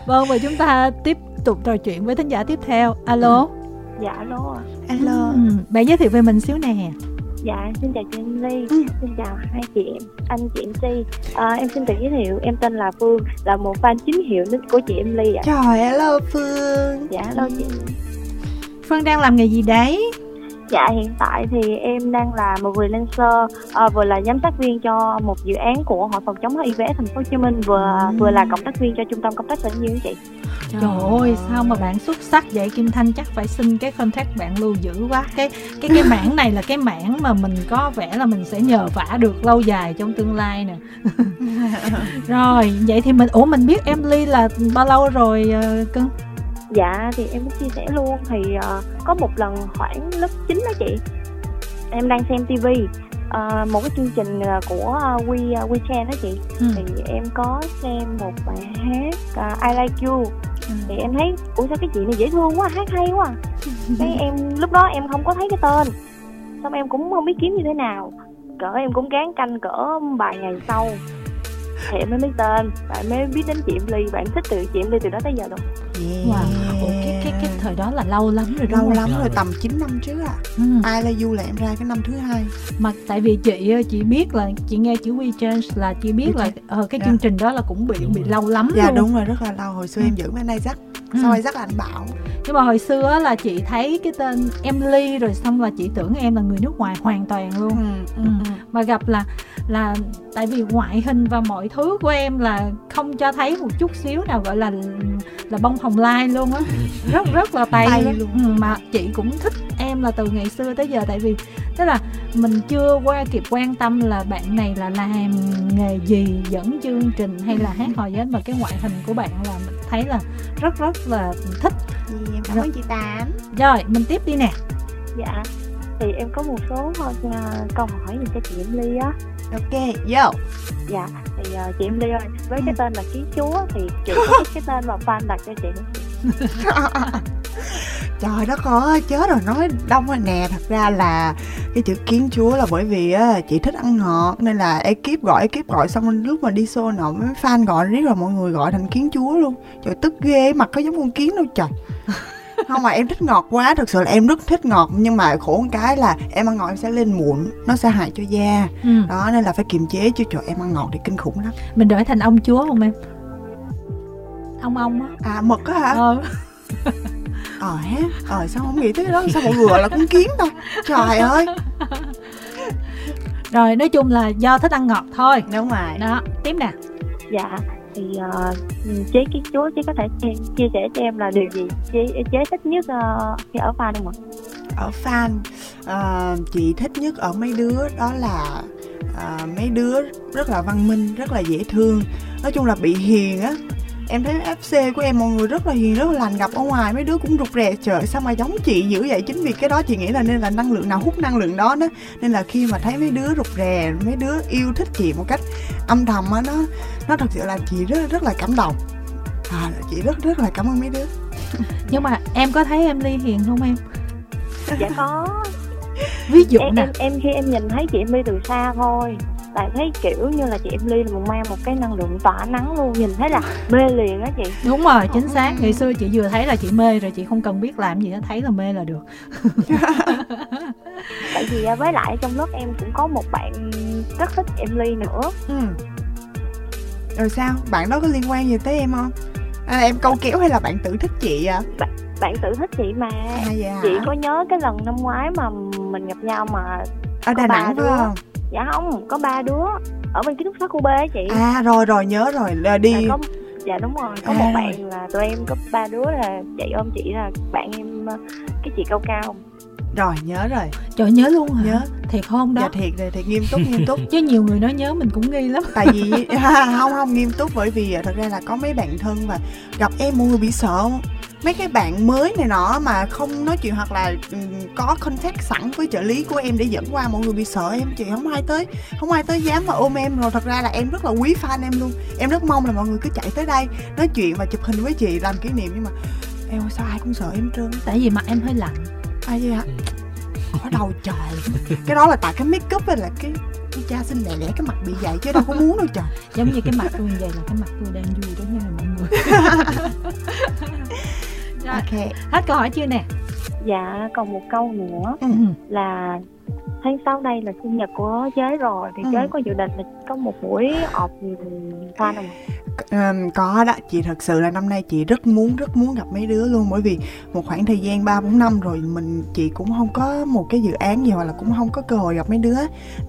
Vâng và chúng ta tiếp tục trò chuyện với thính giả tiếp theo. Alo? Dạ alo hello ừ. bạn giới thiệu về mình xíu nè dạ xin chào chị Em Ly. Ừ. xin chào hai chị em. Anh chị em Si à, em xin tự giới thiệu em tên là Phương là một fan chính hiệu nick của chị Em Ly ạ. Trời hello phương. Dạ alo chị. Phương đang làm nghề gì đấy Dạ hiện tại thì em đang là một freelancer à, vừa là giám sát viên cho một dự án của Hội phòng chống HIV thành phố Hồ Chí Minh vừa Ừ. vừa là cộng tác viên cho trung tâm công tác tỉnh như chị. trời ơi sao mà bạn xuất sắc vậy kim thanh chắc phải xin cái contact bạn lưu giữ quá cái cái cái mảng này là cái mảng mà mình có vẻ là mình sẽ nhờ vả được lâu dài trong tương lai nè rồi vậy thì mình ủa mình biết Emily là bao lâu rồi ờ, cưng Dạ thì em muốn chia sẻ luôn. Thì ờ, có một lần khoảng lớp 9 đó chị em đang xem TV ờ, một cái chương trình ờ, của uh, We uh, WeChat đó chị. Ừ. thì em có xem một bài hát ờ, I Like You. Ừ. thì em thấy ủa sao cái chị này dễ thương quá hát hay quá cái em lúc đó em không có thấy cái tên. Xong em cũng không biết kiếm như thế nào. Cỡ em cũng gán canh cỡ vài ngày sau thì em mới biết tên. Bạn mới biết đến chị Em Ly bạn thích từ chị Em Ly từ đó tới giờ luôn. Wow. Ủa, cái cái cái thời đó là lâu lắm rồi đúng lâu không? lắm Lâu rồi rồi. tầm 9 năm trước à Ừ. ai là du là em ra cái năm thứ hai Mà tại vì chị ờ, chị biết là chị nghe chữ We Change là chị biết là ờ, cái Dạ. chương trình đó là cũng bị bị lâu lắm dạ luôn. đúng rồi rất là lâu hồi xưa Ừ. em giữ mấy nay dắt Ừ. sau dắt là anh bảo Nhưng mà hồi xưa á, là chị thấy cái tên Emily rồi xong là chị tưởng em là người nước ngoài hoàn toàn luôn. ừ, Ừ. Mà gặp là là tại vì ngoại hình và mọi thứ của em là không cho thấy một chút xíu nào gọi là là bông hồng lai luôn á rất rất là tay, Tay luôn. luôn. Ừ, mà chị cũng thích em là từ ngày xưa tới giờ tại vì tức là mình chưa qua kịp quan tâm là bạn này là làm nghề gì dẫn chương trình hay là hát hò gì hết mà cái ngoại hình của bạn là mình thấy là rất rất là thích. Em cảm ơn chị tám. Rồi mình tiếp đi nè. Dạ thì em có một số uh, câu hỏi dành cho chị Em Ly á. Ok yo dạ thì uh, chị Em Ly ơi với cái Ừ. tên là ký chúa thì chị có thích cái tên mà fan đặt cho chị trời đất ơi chết rồi nói đông rồi nè. Thật ra là cái chữ kiến chúa là bởi vì á chị thích ăn ngọt nên là ekip gọi ekip gọi xong lúc mà đi show nọ mấy fan gọi riết rồi mọi người gọi thành kiến chúa luôn. Trời tức ghê mặt có giống con kiến đâu trời. Không mà em thích ngọt quá thực sự là em rất thích ngọt nhưng mà khổ một cái là em ăn ngọt em sẽ lên mụn nó sẽ hại cho da. Ừ. đó nên là phải kiềm chế chứ trời em ăn ngọt thì kinh khủng lắm. Mình đổi thành ông chúa không em? Ông ông á. À mực á hả? Ờ ờ ha ờ sao không nghĩ tới cái đó? Sao mọi người gọi là con kiến ta? Trời ơi! Rồi nói chung là do thích ăn ngọt thôi. Đúng rồi. Đó tiếp nè. Dạ thì uh, chế kiến chúa chế có thể chia, chia sẻ cho em là điều gì? Chế, chế thích nhất uh, khi ở pha không ạ? Ở fan ờ, chị thích nhất ở mấy đứa đó là ờ, mấy đứa rất là văn minh rất là dễ thương. Nói chung là bị hiền á em thấy FC của em mọi người rất là hiền rất là lành gặp ở ngoài mấy đứa cũng rụt rè. Trời sao mà giống chị dữ vậy? Chính vì cái đó chị nghĩ là nên là năng lượng nào hút năng lượng đó đó. Nên là khi mà thấy mấy đứa rụt rè mấy đứa yêu thích chị một cách âm thầm á nó nó thật sự là chị rất rất là cảm động. À, chị rất rất là cảm ơn mấy đứa. Nhưng mà em có thấy em ly hiền không em? Dạ có. Ví dụ em, nè. em em khi em nhìn thấy chị em ly từ xa thôi tại thấy kiểu như là chị em ly là một mang một cái năng lượng tỏa nắng luôn nhìn thấy là mê liền á chị. Đúng rồi chính xác. Ngày xưa chị vừa thấy là chị mê rồi chị không cần biết làm gì hết thấy là mê là được. Tại vì à, với lại trong lớp em cũng có một bạn rất thích em ly nữa. Ừ. rồi sao? Bạn đó có liên quan gì tới em không? À, em câu kéo hay là bạn tự thích chị à, bạn tự thích chị mà. À vậy hả? chị có nhớ cái lần năm ngoái mà mình gặp nhau mà ở đà nẵng phải không dạ không có ba đứa. Ở bên ký túc xá khu B á chị. À rồi rồi nhớ rồi. Là đi. Là có dạ đúng rồi. Có À. một bạn là tụi em có ba đứa là chạy ôm chị là bạn em ờ, cái chị cao cao. Rồi nhớ rồi. Trời nhớ luôn hả? Nhớ. Thiệt không đó? Dạ thiệt rồi thiệt. Nghiêm túc nghiêm túc. Chứ nhiều người nói nhớ mình cũng nghi lắm. Tại vì không không nghiêm túc. Bởi vì à, thật ra là có mấy bạn thân và gặp em mọi người bị sợ mấy cái bạn mới này nọ mà không nói chuyện hoặc là ừm, có contact sẵn với trợ lý của em để dẫn qua mọi người bị sợ em chị không ai tới không ai tới dám mà ôm em. Rồi thật ra là em rất là quý fan em luôn. Em rất mong là mọi người cứ chạy tới đây nói chuyện và chụp hình với chị làm kỷ niệm. Nhưng mà em sao ai cũng sợ em trơn tại vì mặt em hơi lạnh. Ai vậy hả? Ở đầu trời. Cái đó là tại cái make up hay là cái cái cha xinh lẻ lẻ cái mặt bị vậy chứ đâu có muốn đâu trời. Giống như cái mặt tôi như vậy là cái mặt tôi đang vui đó nha mọi người rồi ok. hết câu hỏi chưa nè? Dạ còn một câu nữa. Ừ. là tháng 6 đây là sinh nhật của chế rồi thì Ừ. chế có dự định là có một buổi ọp fan không Ừm, có đó. Chị thật sự là năm nay chị rất muốn rất muốn gặp mấy đứa luôn. Bởi vì một khoảng thời gian ba bốn năm rồi mình chị cũng không có một cái dự án gì hoặc là cũng không có cơ hội gặp mấy đứa.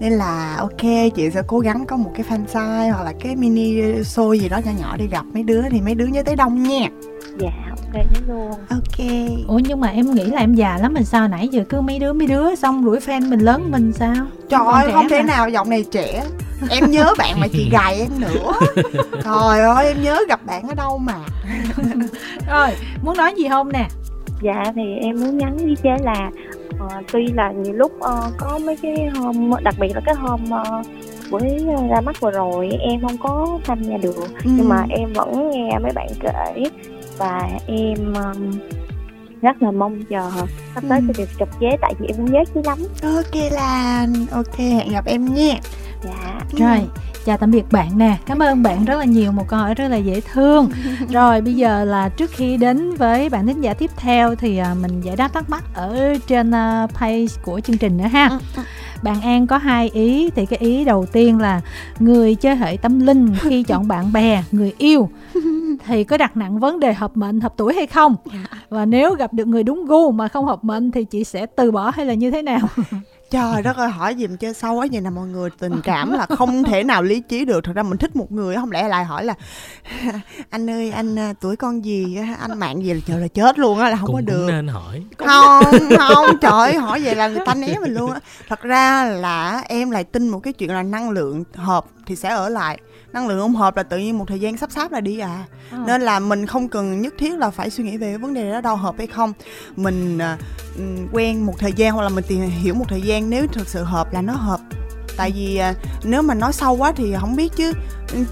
Nên là ok chị sẽ cố gắng có một cái fan site hoặc là cái mini show gì đó nhỏ nhỏ đi gặp mấy đứa. Thì mấy đứa nhớ tới đông nha dạ ok nhớ luôn. Ok. Ủa nhưng mà em nghĩ là em già lắm mình sao nãy giờ cứ mấy đứa mấy đứa xong rủi fan mình lớn mình sao? Trời ơi không thể mà. nào giọng này trẻ. Em nhớ bạn mà chị gầy em nữa. Trời ơi em nhớ gặp bạn ở đâu mà. Rồi muốn nói gì không nè? Dạ thì em muốn nhắn với chế là ờ, tuy là nhiều lúc ờ, có mấy cái hôm đặc biệt là cái hôm ờ, buổi ra mắt vừa rồi em không có tham gia được. Ừ. nhưng mà em vẫn nghe mấy bạn kể và em um, rất là mong chờ sắp tới Ừ. sẽ được gặp chế tại vì em cũng nhớ chứ lắm. Ok lan ok hẹn gặp em nha. Dạ. Rồi chào tạm biệt bạn nè. Cảm ơn bạn rất là nhiều một câu hỏi rất là dễ thương. Rồi bây giờ là trước khi đến với bạn thính giả tiếp theo thì à, mình giải đáp thắc mắc ở trên à, page của chương trình nữa ha. Ừ, ừ. bạn An có hai ý thì cái ý đầu tiên là người chơi hệ tâm linh khi chọn bạn bè người yêu thì có đặt nặng vấn đề hợp mệnh hợp tuổi hay không? Và nếu gặp được người đúng gu mà không hợp mệnh thì chị sẽ từ bỏ hay là như thế nào Trời đất ơi hỏi gì mà chơi sâu quá. Vậy nè mọi người Tình cảm là không thể nào lý trí được. Thật ra mình thích một người không lẽ lại hỏi là Anh ơi anh à, tuổi con gì á, Anh mạng gì? Là trời là chết luôn á Là không cũng, có cũng được. nên hỏi. Không không trời ơi, hỏi vậy là người ta né mình luôn á. Thật ra là em lại tin một cái chuyện là năng lượng hợp thì sẽ ở lại năng lượng không hợp là tự nhiên một thời gian sắp sáp là đi à. Nên là mình không cần nhất thiết là phải suy nghĩ về cái vấn đề đó đâu hợp hay không. Mình ừm, quen một thời gian hoặc là mình tìm hiểu một thời gian nếu thực sự hợp là nó hợp. Tại vì à, nếu mà nói sâu quá thì không biết chứ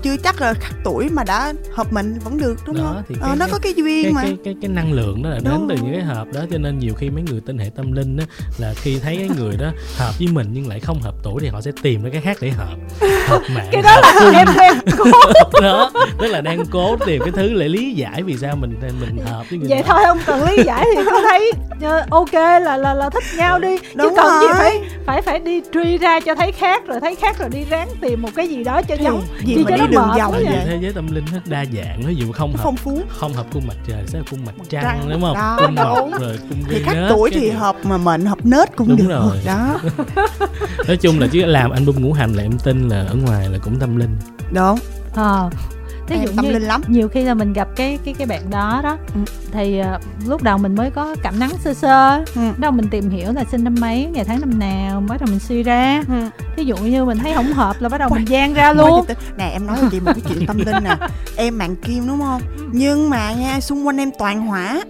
chưa chắc là khắc tuổi mà đã hợp mình vẫn được đúng Đó, không? thì ờ, cái- nó có cái duyên cái, mà. cái cái cái năng lượng đó là đến Đúng. từ những cái hợp đó cho nên nhiều khi mấy người tin hệ tâm linh á là khi thấy cái người đó hợp với mình nhưng lại không hợp tuổi thì họ sẽ tìm ra cái khác để hợp. Hợp mạng cái đó là em em cố đó tức là đang cố tìm cái thứ để lý giải vì sao mình mình hợp với người vậy đó. thôi không cần lý giải thì có thấy ờ, ok là là là thích nhau đi. Chứ Đúng cần gì phải phải phải đi truy ra cho thấy khác rồi thấy khác rồi đi ráng tìm một cái gì đó cho giống gì mà đi nó đường vòng vậy. thế giới tâm linh nó đa dạng ví dụ không hợp phong phú. không hợp cung mặt trời sẽ cung mặt trăng, trăng. đúng không? Đó, cung mộc rồi cung thì khác tuổi thì hợp mà mệnh hợp nết cũng Đúng được. rồi. đó. Nói chung là chứ làm album ngũ hành là em tin là ở ngoài là cũng tâm linh. Đúng. Ờ thí Em dụ tâm như linh lắm. nhiều khi là mình gặp cái cái cái bạn đó đó Ừ. thì ờ, lúc đầu mình mới có cảm nắng sơ sơ. Ừ. đâu mình tìm hiểu là sinh năm mấy ngày tháng năm nào bắt đầu mình suy ra. Ừ. thí dụ như mình thấy không hợp là bắt đầu Quay- mình gian ra luôn. nè em nói cho chị một cái chuyện tâm linh nè. Em mạng kim đúng không? Nhưng mà nha xung quanh em toàn hỏa.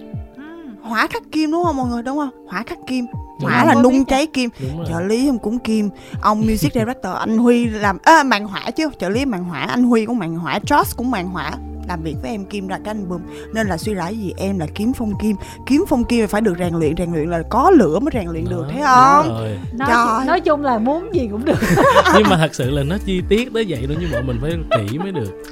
Hỏa khắc kim đúng không mọi người? Đúng không? Hỏa khắc kim Đúng. là Không nung cháy kim. Trợ lý em cũng kim. Ông music director anh huy làm à, màn hỏa chứ. Trợ lý màn hỏa anh huy cũng màn hỏa Josh cũng màn hỏa làm việc với em kim ra cái album nên là suy rải gì em là kiếm phong kim. Kiếm phong kim phải được rèn luyện rèn luyện là có lửa mới rèn luyện được Đó, thấy không? rồi. nói, Trời. nói chung là muốn gì cũng được. Nhưng mà thật sự là nó chi tiết tới vậy thôi nhưng mà mình phải kỹ mới được.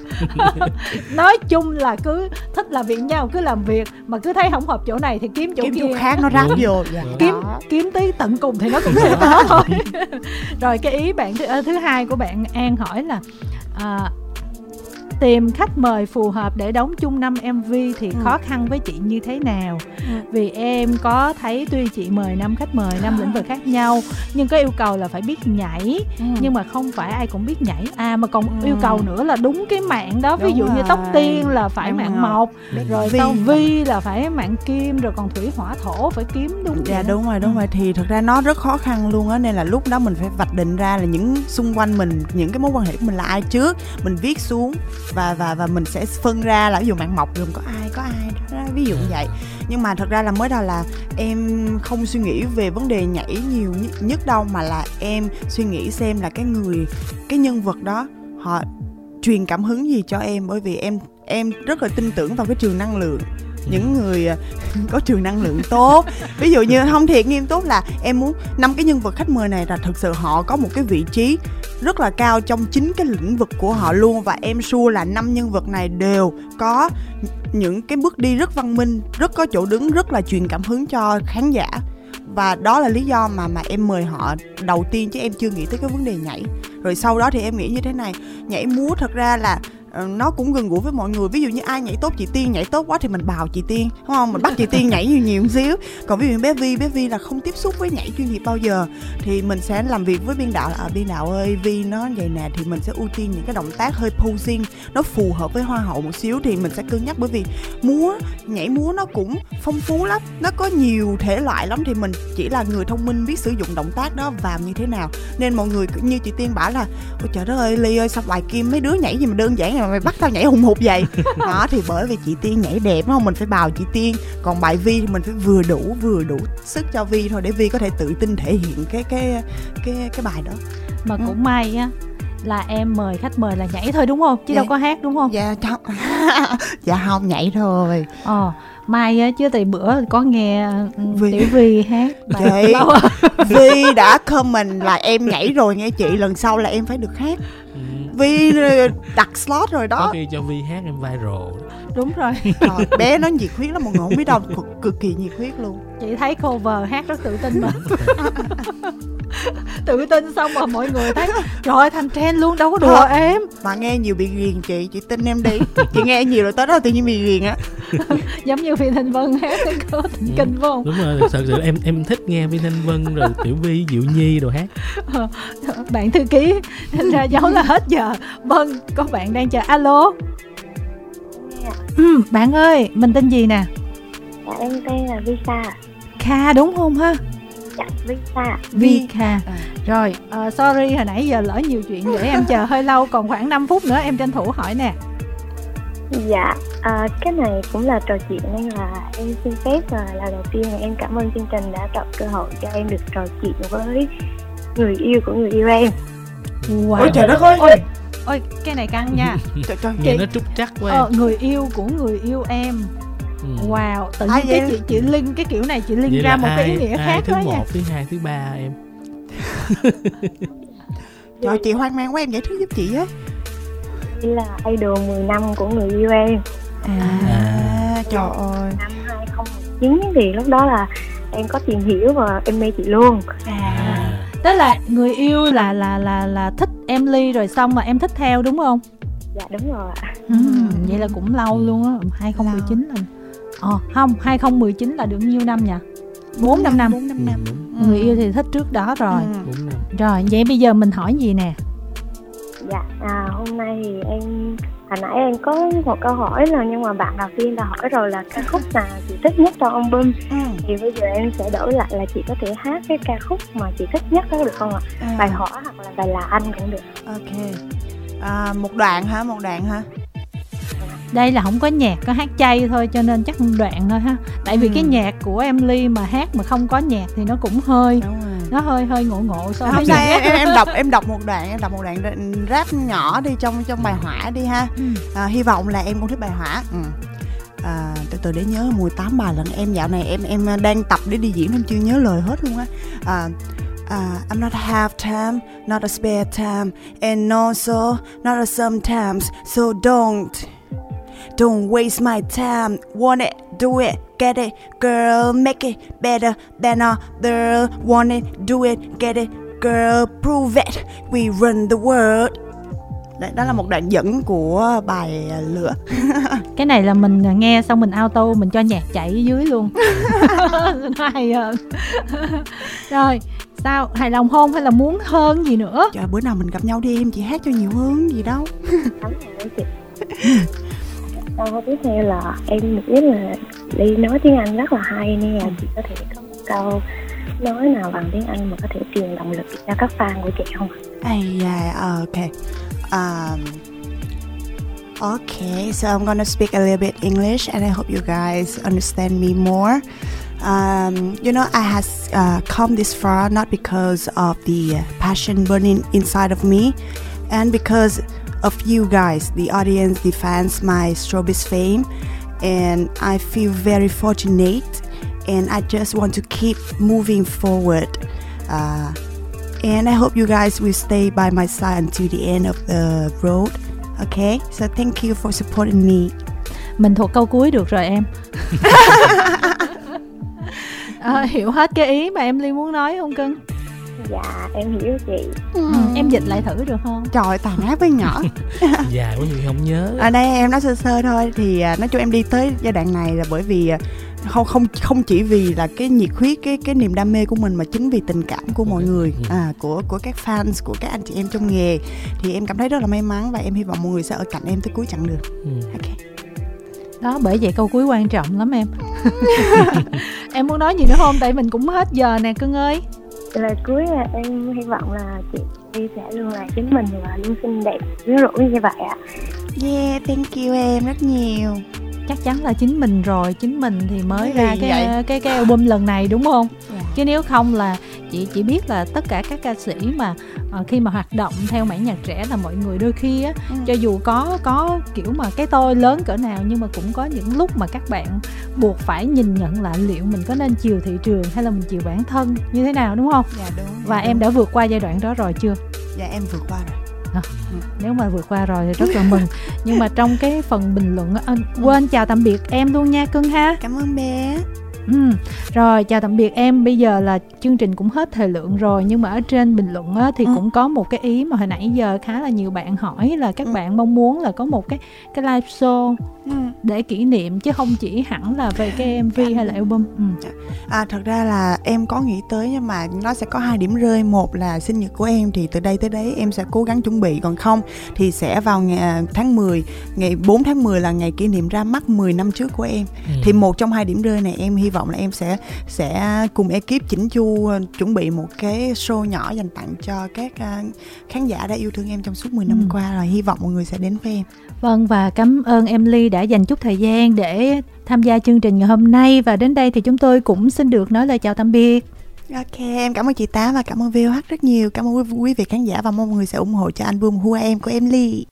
Nói chung là cứ thích làm việc nhau cứ làm việc mà cứ thấy không hợp chỗ này thì kiếm chỗ kiếm kia. chỗ khác nó ráp vô. Dạ. kiếm Đó. kiếm tới tận cùng thì nó cũng sẽ có thôi rồi cái ý bạn thứ, ờ, thứ hai của bạn An hỏi là à, tìm khách mời phù hợp để đóng chung năm MV thì Ừ. khó khăn với chị như thế nào Ừ. vì em có thấy tuy chị mời năm khách mời năm lĩnh vực khác nhau nhưng có yêu cầu là phải biết nhảy Ừ. nhưng mà không phải ai cũng biết nhảy à mà còn Ừ. yêu cầu nữa là đúng cái mạng đó ví Đúng dụ như tóc tiên là phải Đúng mạng mộc rồi Vi. vi là phải mạng kim rồi còn thủy hỏa thổ phải kiếm đúng dạ đúng rồi đúng Ừ. rồi thì thật ra nó rất khó khăn luôn á nên là lúc đó mình phải vạch định ra là những xung quanh mình những cái mối quan hệ của mình là ai trước mình viết xuống và và và mình sẽ phân ra là ví dụ mạng mộc gồm có ai có ai đó, ví dụ như vậy. Nhưng mà thật ra là mới đầu là em không suy nghĩ về vấn đề nhảy nhiều nhất đâu mà là em suy nghĩ xem là cái người cái nhân vật đó họ truyền cảm hứng gì cho em. Bởi vì em em rất là tin tưởng vào cái trường năng lượng những người à, có trường năng lượng tốt. Ví dụ như, không thiệt, nghiêm túc là em muốn năm cái nhân vật khách mời này là thực sự họ có một cái vị trí rất là cao trong chính cái lĩnh vực của họ luôn. Và em sure là năm nhân vật này đều có những cái bước đi rất văn minh, rất có chỗ đứng, rất là truyền cảm hứng cho khán giả. Và đó là lý do mà mà em mời họ đầu tiên chứ em chưa nghĩ tới cái vấn đề nhảy. Rồi sau đó thì em nghĩ như thế này, nhảy múa thật ra là Ờ, nó cũng gần gũi với mọi người. Ví dụ như ai nhảy tốt chị tiên nhảy tốt quá thì mình bào chị tiên đúng không? Mình bắt chị tiên nhảy nhiều nhiều một xíu. Còn ví dụ bé vi bé vi là không tiếp xúc với nhảy chuyên nghiệp bao giờ thì mình sẽ làm việc với biên đạo là à, biên đạo ơi vi nó vậy nè. Thì mình sẽ ưu tiên những cái động tác hơi posing nó phù hợp với hoa hậu một xíu. Thì mình sẽ cân nhắc bởi vì múa nhảy múa nó cũng phong phú lắm nó có nhiều thể loại lắm. Thì mình chỉ là người thông minh biết sử dụng động tác đó vào như thế nào. Nên mọi người như chị tiên bảo là ôi trời đất ơi ly ơi sao bài kim mấy đứa nhảy gì mà đơn giản mà mày bắt tao nhảy hùng hục vậy đó thì bởi vì chị tiên nhảy đẹp đúng không mình phải bào chị tiên còn bài vi thì mình phải vừa đủ vừa đủ sức cho vi thôi để vi có thể tự tin thể hiện cái cái cái cái bài đó mà Ừ. cũng may á là em mời khách mời là nhảy thôi đúng không chứ Dạ. đâu có hát đúng không dạ không dạ không nhảy thôi ờ may á chứ thì bữa có nghe ừ, Vi. tiểu vi hát bài Chị. vi đã comment là em nhảy rồi nghe chị lần sau là em phải được hát Ừ vi đặt slot rồi đó. Có khi cho vi hát em viral đúng rồi. Trời, bé nó nhiệt huyết lắm mọi người không biết đâu cực, cực kỳ nhiệt huyết luôn. Chị thấy cover hát rất tự tin mà. Tự tin xong mà mọi người thấy trời ơi thành trend luôn đâu có đùa Thôi. em. mà nghe nhiều bị ghiền chị chị tin em đi. Chị nghe nhiều rồi tới đó tự nhiên bị ghiền á. Giống như phi thanh vân hát cái cô thịnh kinh phải không? Đúng rồi thật sự em em thích nghe vi thanh vân rồi tiểu vi diệu nhi đồ hát. Bạn thư ký ra dấu là hết giờ. Vâng có bạn đang chờ. Alo. Ừ, bạn ơi mình tên gì nè? Dạ em tên là Visa. Kha đúng không ha? Dạ Visa. Vi Kha À. rồi ờ, sorry hồi nãy giờ lỡ nhiều chuyện để em chờ hơi lâu còn khoảng 5 phút nữa em tranh thủ hỏi nè. Dạ à, Cái này cũng là trò chuyện nên là em xin phép là, là đầu tiên là em cảm ơn chương trình đã tạo cơ hội cho em được trò chuyện với người yêu của người yêu em. Wow. ôi trời đất ơi! Ôi ôi cái này căng nha. Trời, trời. nghe Chị- nó trúc trắc quá ờ, em. người yêu của người yêu em. Ừ. wow tự Ai nhiên cái vậy? chị chị linh cái kiểu này chị linh Vậy ra một cái ý ai- nghĩa ai khác thứ đó nha. một thứ hai thứ ba em. Trời chị hoang mang quá em giải thích giúp chị với. Đây là idol 10 năm của người yêu em. À. Trời ơi. năm 2019 thì lúc đó là em có tìm hiểu và em mê chị luôn. À tức là người yêu là là là là thích em ly rồi xong mà em thích theo đúng không? Dạ đúng rồi ạ. Ừ, vậy là cũng lâu luôn á 2019 là ờ không 2019 là được nhiêu năm nhỉ? 4 5 năm. Bốn năm năm. Ừ, người yêu thì thích trước đó rồi. Ừ. rồi vậy bây giờ mình hỏi gì nè? Dạ à, hôm nay thì em hồi nãy em có một câu hỏi là nhưng mà bạn đầu tiên đã hỏi rồi là ca khúc nào chị thích nhất trong album? Ừ. thì bây giờ em sẽ đổi lại là chị có thể hát cái ca khúc mà chị thích nhất đó được không ạ? À, bài hỏi hoặc là bài là anh cũng được. Ok. À, một đoạn hả? Một đoạn hả? Đây là không có nhạc có hát chay thôi cho nên chắc một đoạn thôi ha. Tại vì Ừ. cái nhạc của Emily mà hát mà không có nhạc thì nó cũng hơi đúng rồi nó hơi hơi ngộ ngộ so với nhạc em, em đọc em đọc một đoạn em đọc một đoạn rap nhỏ đi trong trong bài hỏa đi ha Ừ. à, hy vọng là em cũng thích bài hỏa ừ. à, từ từ để nhớ 18 bài lần em dạo này em em đang tập để đi diễn em chưa nhớ lời hết luôn á à, à, I'm not a half time, not a spare time, and also not a sometimes. So don't, don't waste my time. Want it, do it, get it, girl, make it better than other. Want it, do it, get it, girl, prove it. We run the world. Đấy, đó là một đoạn dẫn của bài à, lửa. cái này là mình à, nghe xong mình auto mình cho nhạc chạy dưới luôn hay hơn rồi sao hài lòng không hay là muốn hơn gì nữa Trời bữa nào mình gặp nhau đi em chị hát cho nhiều hơn gì đâu. Câu tiếp theo là em được biết là Ly nói tiếng Anh rất là hay nên là chị có thể có câu nói nào bằng tiếng Anh mà có thể truyền động lực cho các fan của chị không? Ay, yeah, okay. Um, okay, so I'm gonna speak a little bit English, and I hope you guys understand me more. Um, you know, I has uh, come this far not because of the passion burning inside of me, and because of you guys, the audience, the fans, my Strobis fame, and I feel very fortunate, and I just want to keep moving forward. Uh, and I hope you guys will stay by my side until the end of the road. Okay, so thank you for supporting me. mình thuộc câu cuối được rồi em Ờ, hiểu hết cái ý mà em ly muốn nói không cưng Dạ em hiểu chị. Ừ, em dịch lại thử được không? Trời tàn ác với nhỏ. dài quá nhiều không nhớ. Ở đây em nói sơ sơ thôi. Thì à, nói chung em đi tới giai đoạn này là bởi vì à, không không không chỉ vì là cái nhiệt huyết cái cái niềm đam mê của mình mà chính vì tình cảm của mọi người à của của các fans của các anh chị em trong nghề. Thì em cảm thấy rất là may mắn và em hy vọng mọi người sẽ ở cạnh em tới cuối chặng đường. Ừ. Ok. đó bởi vậy câu cuối quan trọng lắm em. Em muốn nói gì nữa không? Tại mình cũng hết giờ nè cưng ơi Lời cuối là em hy vọng là chị Ly sẽ luôn là chính mình và luôn xinh đẹp quyến rũ như vậy ạ Yeah, thank you em rất nhiều. chắc chắn là chính mình rồi chính mình thì mới Cái ra cái vậy? cái cái album lần này đúng không Dạ. chứ nếu không là chị chỉ biết là tất cả các ca sĩ mà ờ, khi mà hoạt động theo mảng nhạc trẻ là mọi người đôi khi á Ừ. cho dù có có kiểu mà cái tôi lớn cỡ nào nhưng mà cũng có những lúc mà các bạn buộc phải nhìn nhận lại liệu mình có nên chiều thị trường hay là mình chiều bản thân như thế nào đúng không Dạ đúng. và em đã vượt qua giai đoạn đó rồi chưa Dạ em vượt qua rồi. nếu mà vượt qua rồi thì rất là mừng nhưng mà trong cái phần bình luận anh quên chào tạm biệt em luôn nha cưng ha Cảm ơn bé. Ừ. Rồi chào tạm biệt em Bây giờ là chương trình cũng hết thời lượng rồi Nhưng mà ở trên bình luận á, thì Ừ. cũng có một cái ý Mà hồi nãy giờ khá là nhiều bạn hỏi Là các Ừ. bạn mong muốn là có một cái cái live show Ừ. Để kỷ niệm Chứ không chỉ hẳn là về cái MV hay là album ừ. À thật ra là em có nghĩ tới nhưng mà nó sẽ có hai điểm rơi một là sinh nhật của em thì từ đây tới đấy em sẽ cố gắng chuẩn bị còn không thì sẽ vào ngày tháng 10 ngày 4 tháng 10 là ngày kỷ niệm ra mắt 10 năm trước của em Ừ. thì một trong hai điểm rơi này em hy vọng là em sẽ sẽ cùng ekip chỉnh chu ờ, chuẩn bị một cái show nhỏ dành tặng cho các ờ, khán giả đã yêu thương em trong suốt 10 năm Ừ. qua rồi hy vọng mọi người sẽ đến với em Vâng và cảm ơn em Ly đã dành chút thời gian Để tham gia chương trình ngày hôm nay Và đến đây thì chúng tôi cũng xin được nói lời chào tạm biệt Ok, em cảm ơn chị Tám và cảm ơn VOH rất nhiều. Cảm ơn quý vị khán giả và mong mọi người sẽ ủng hộ cho album I Am của em Ly.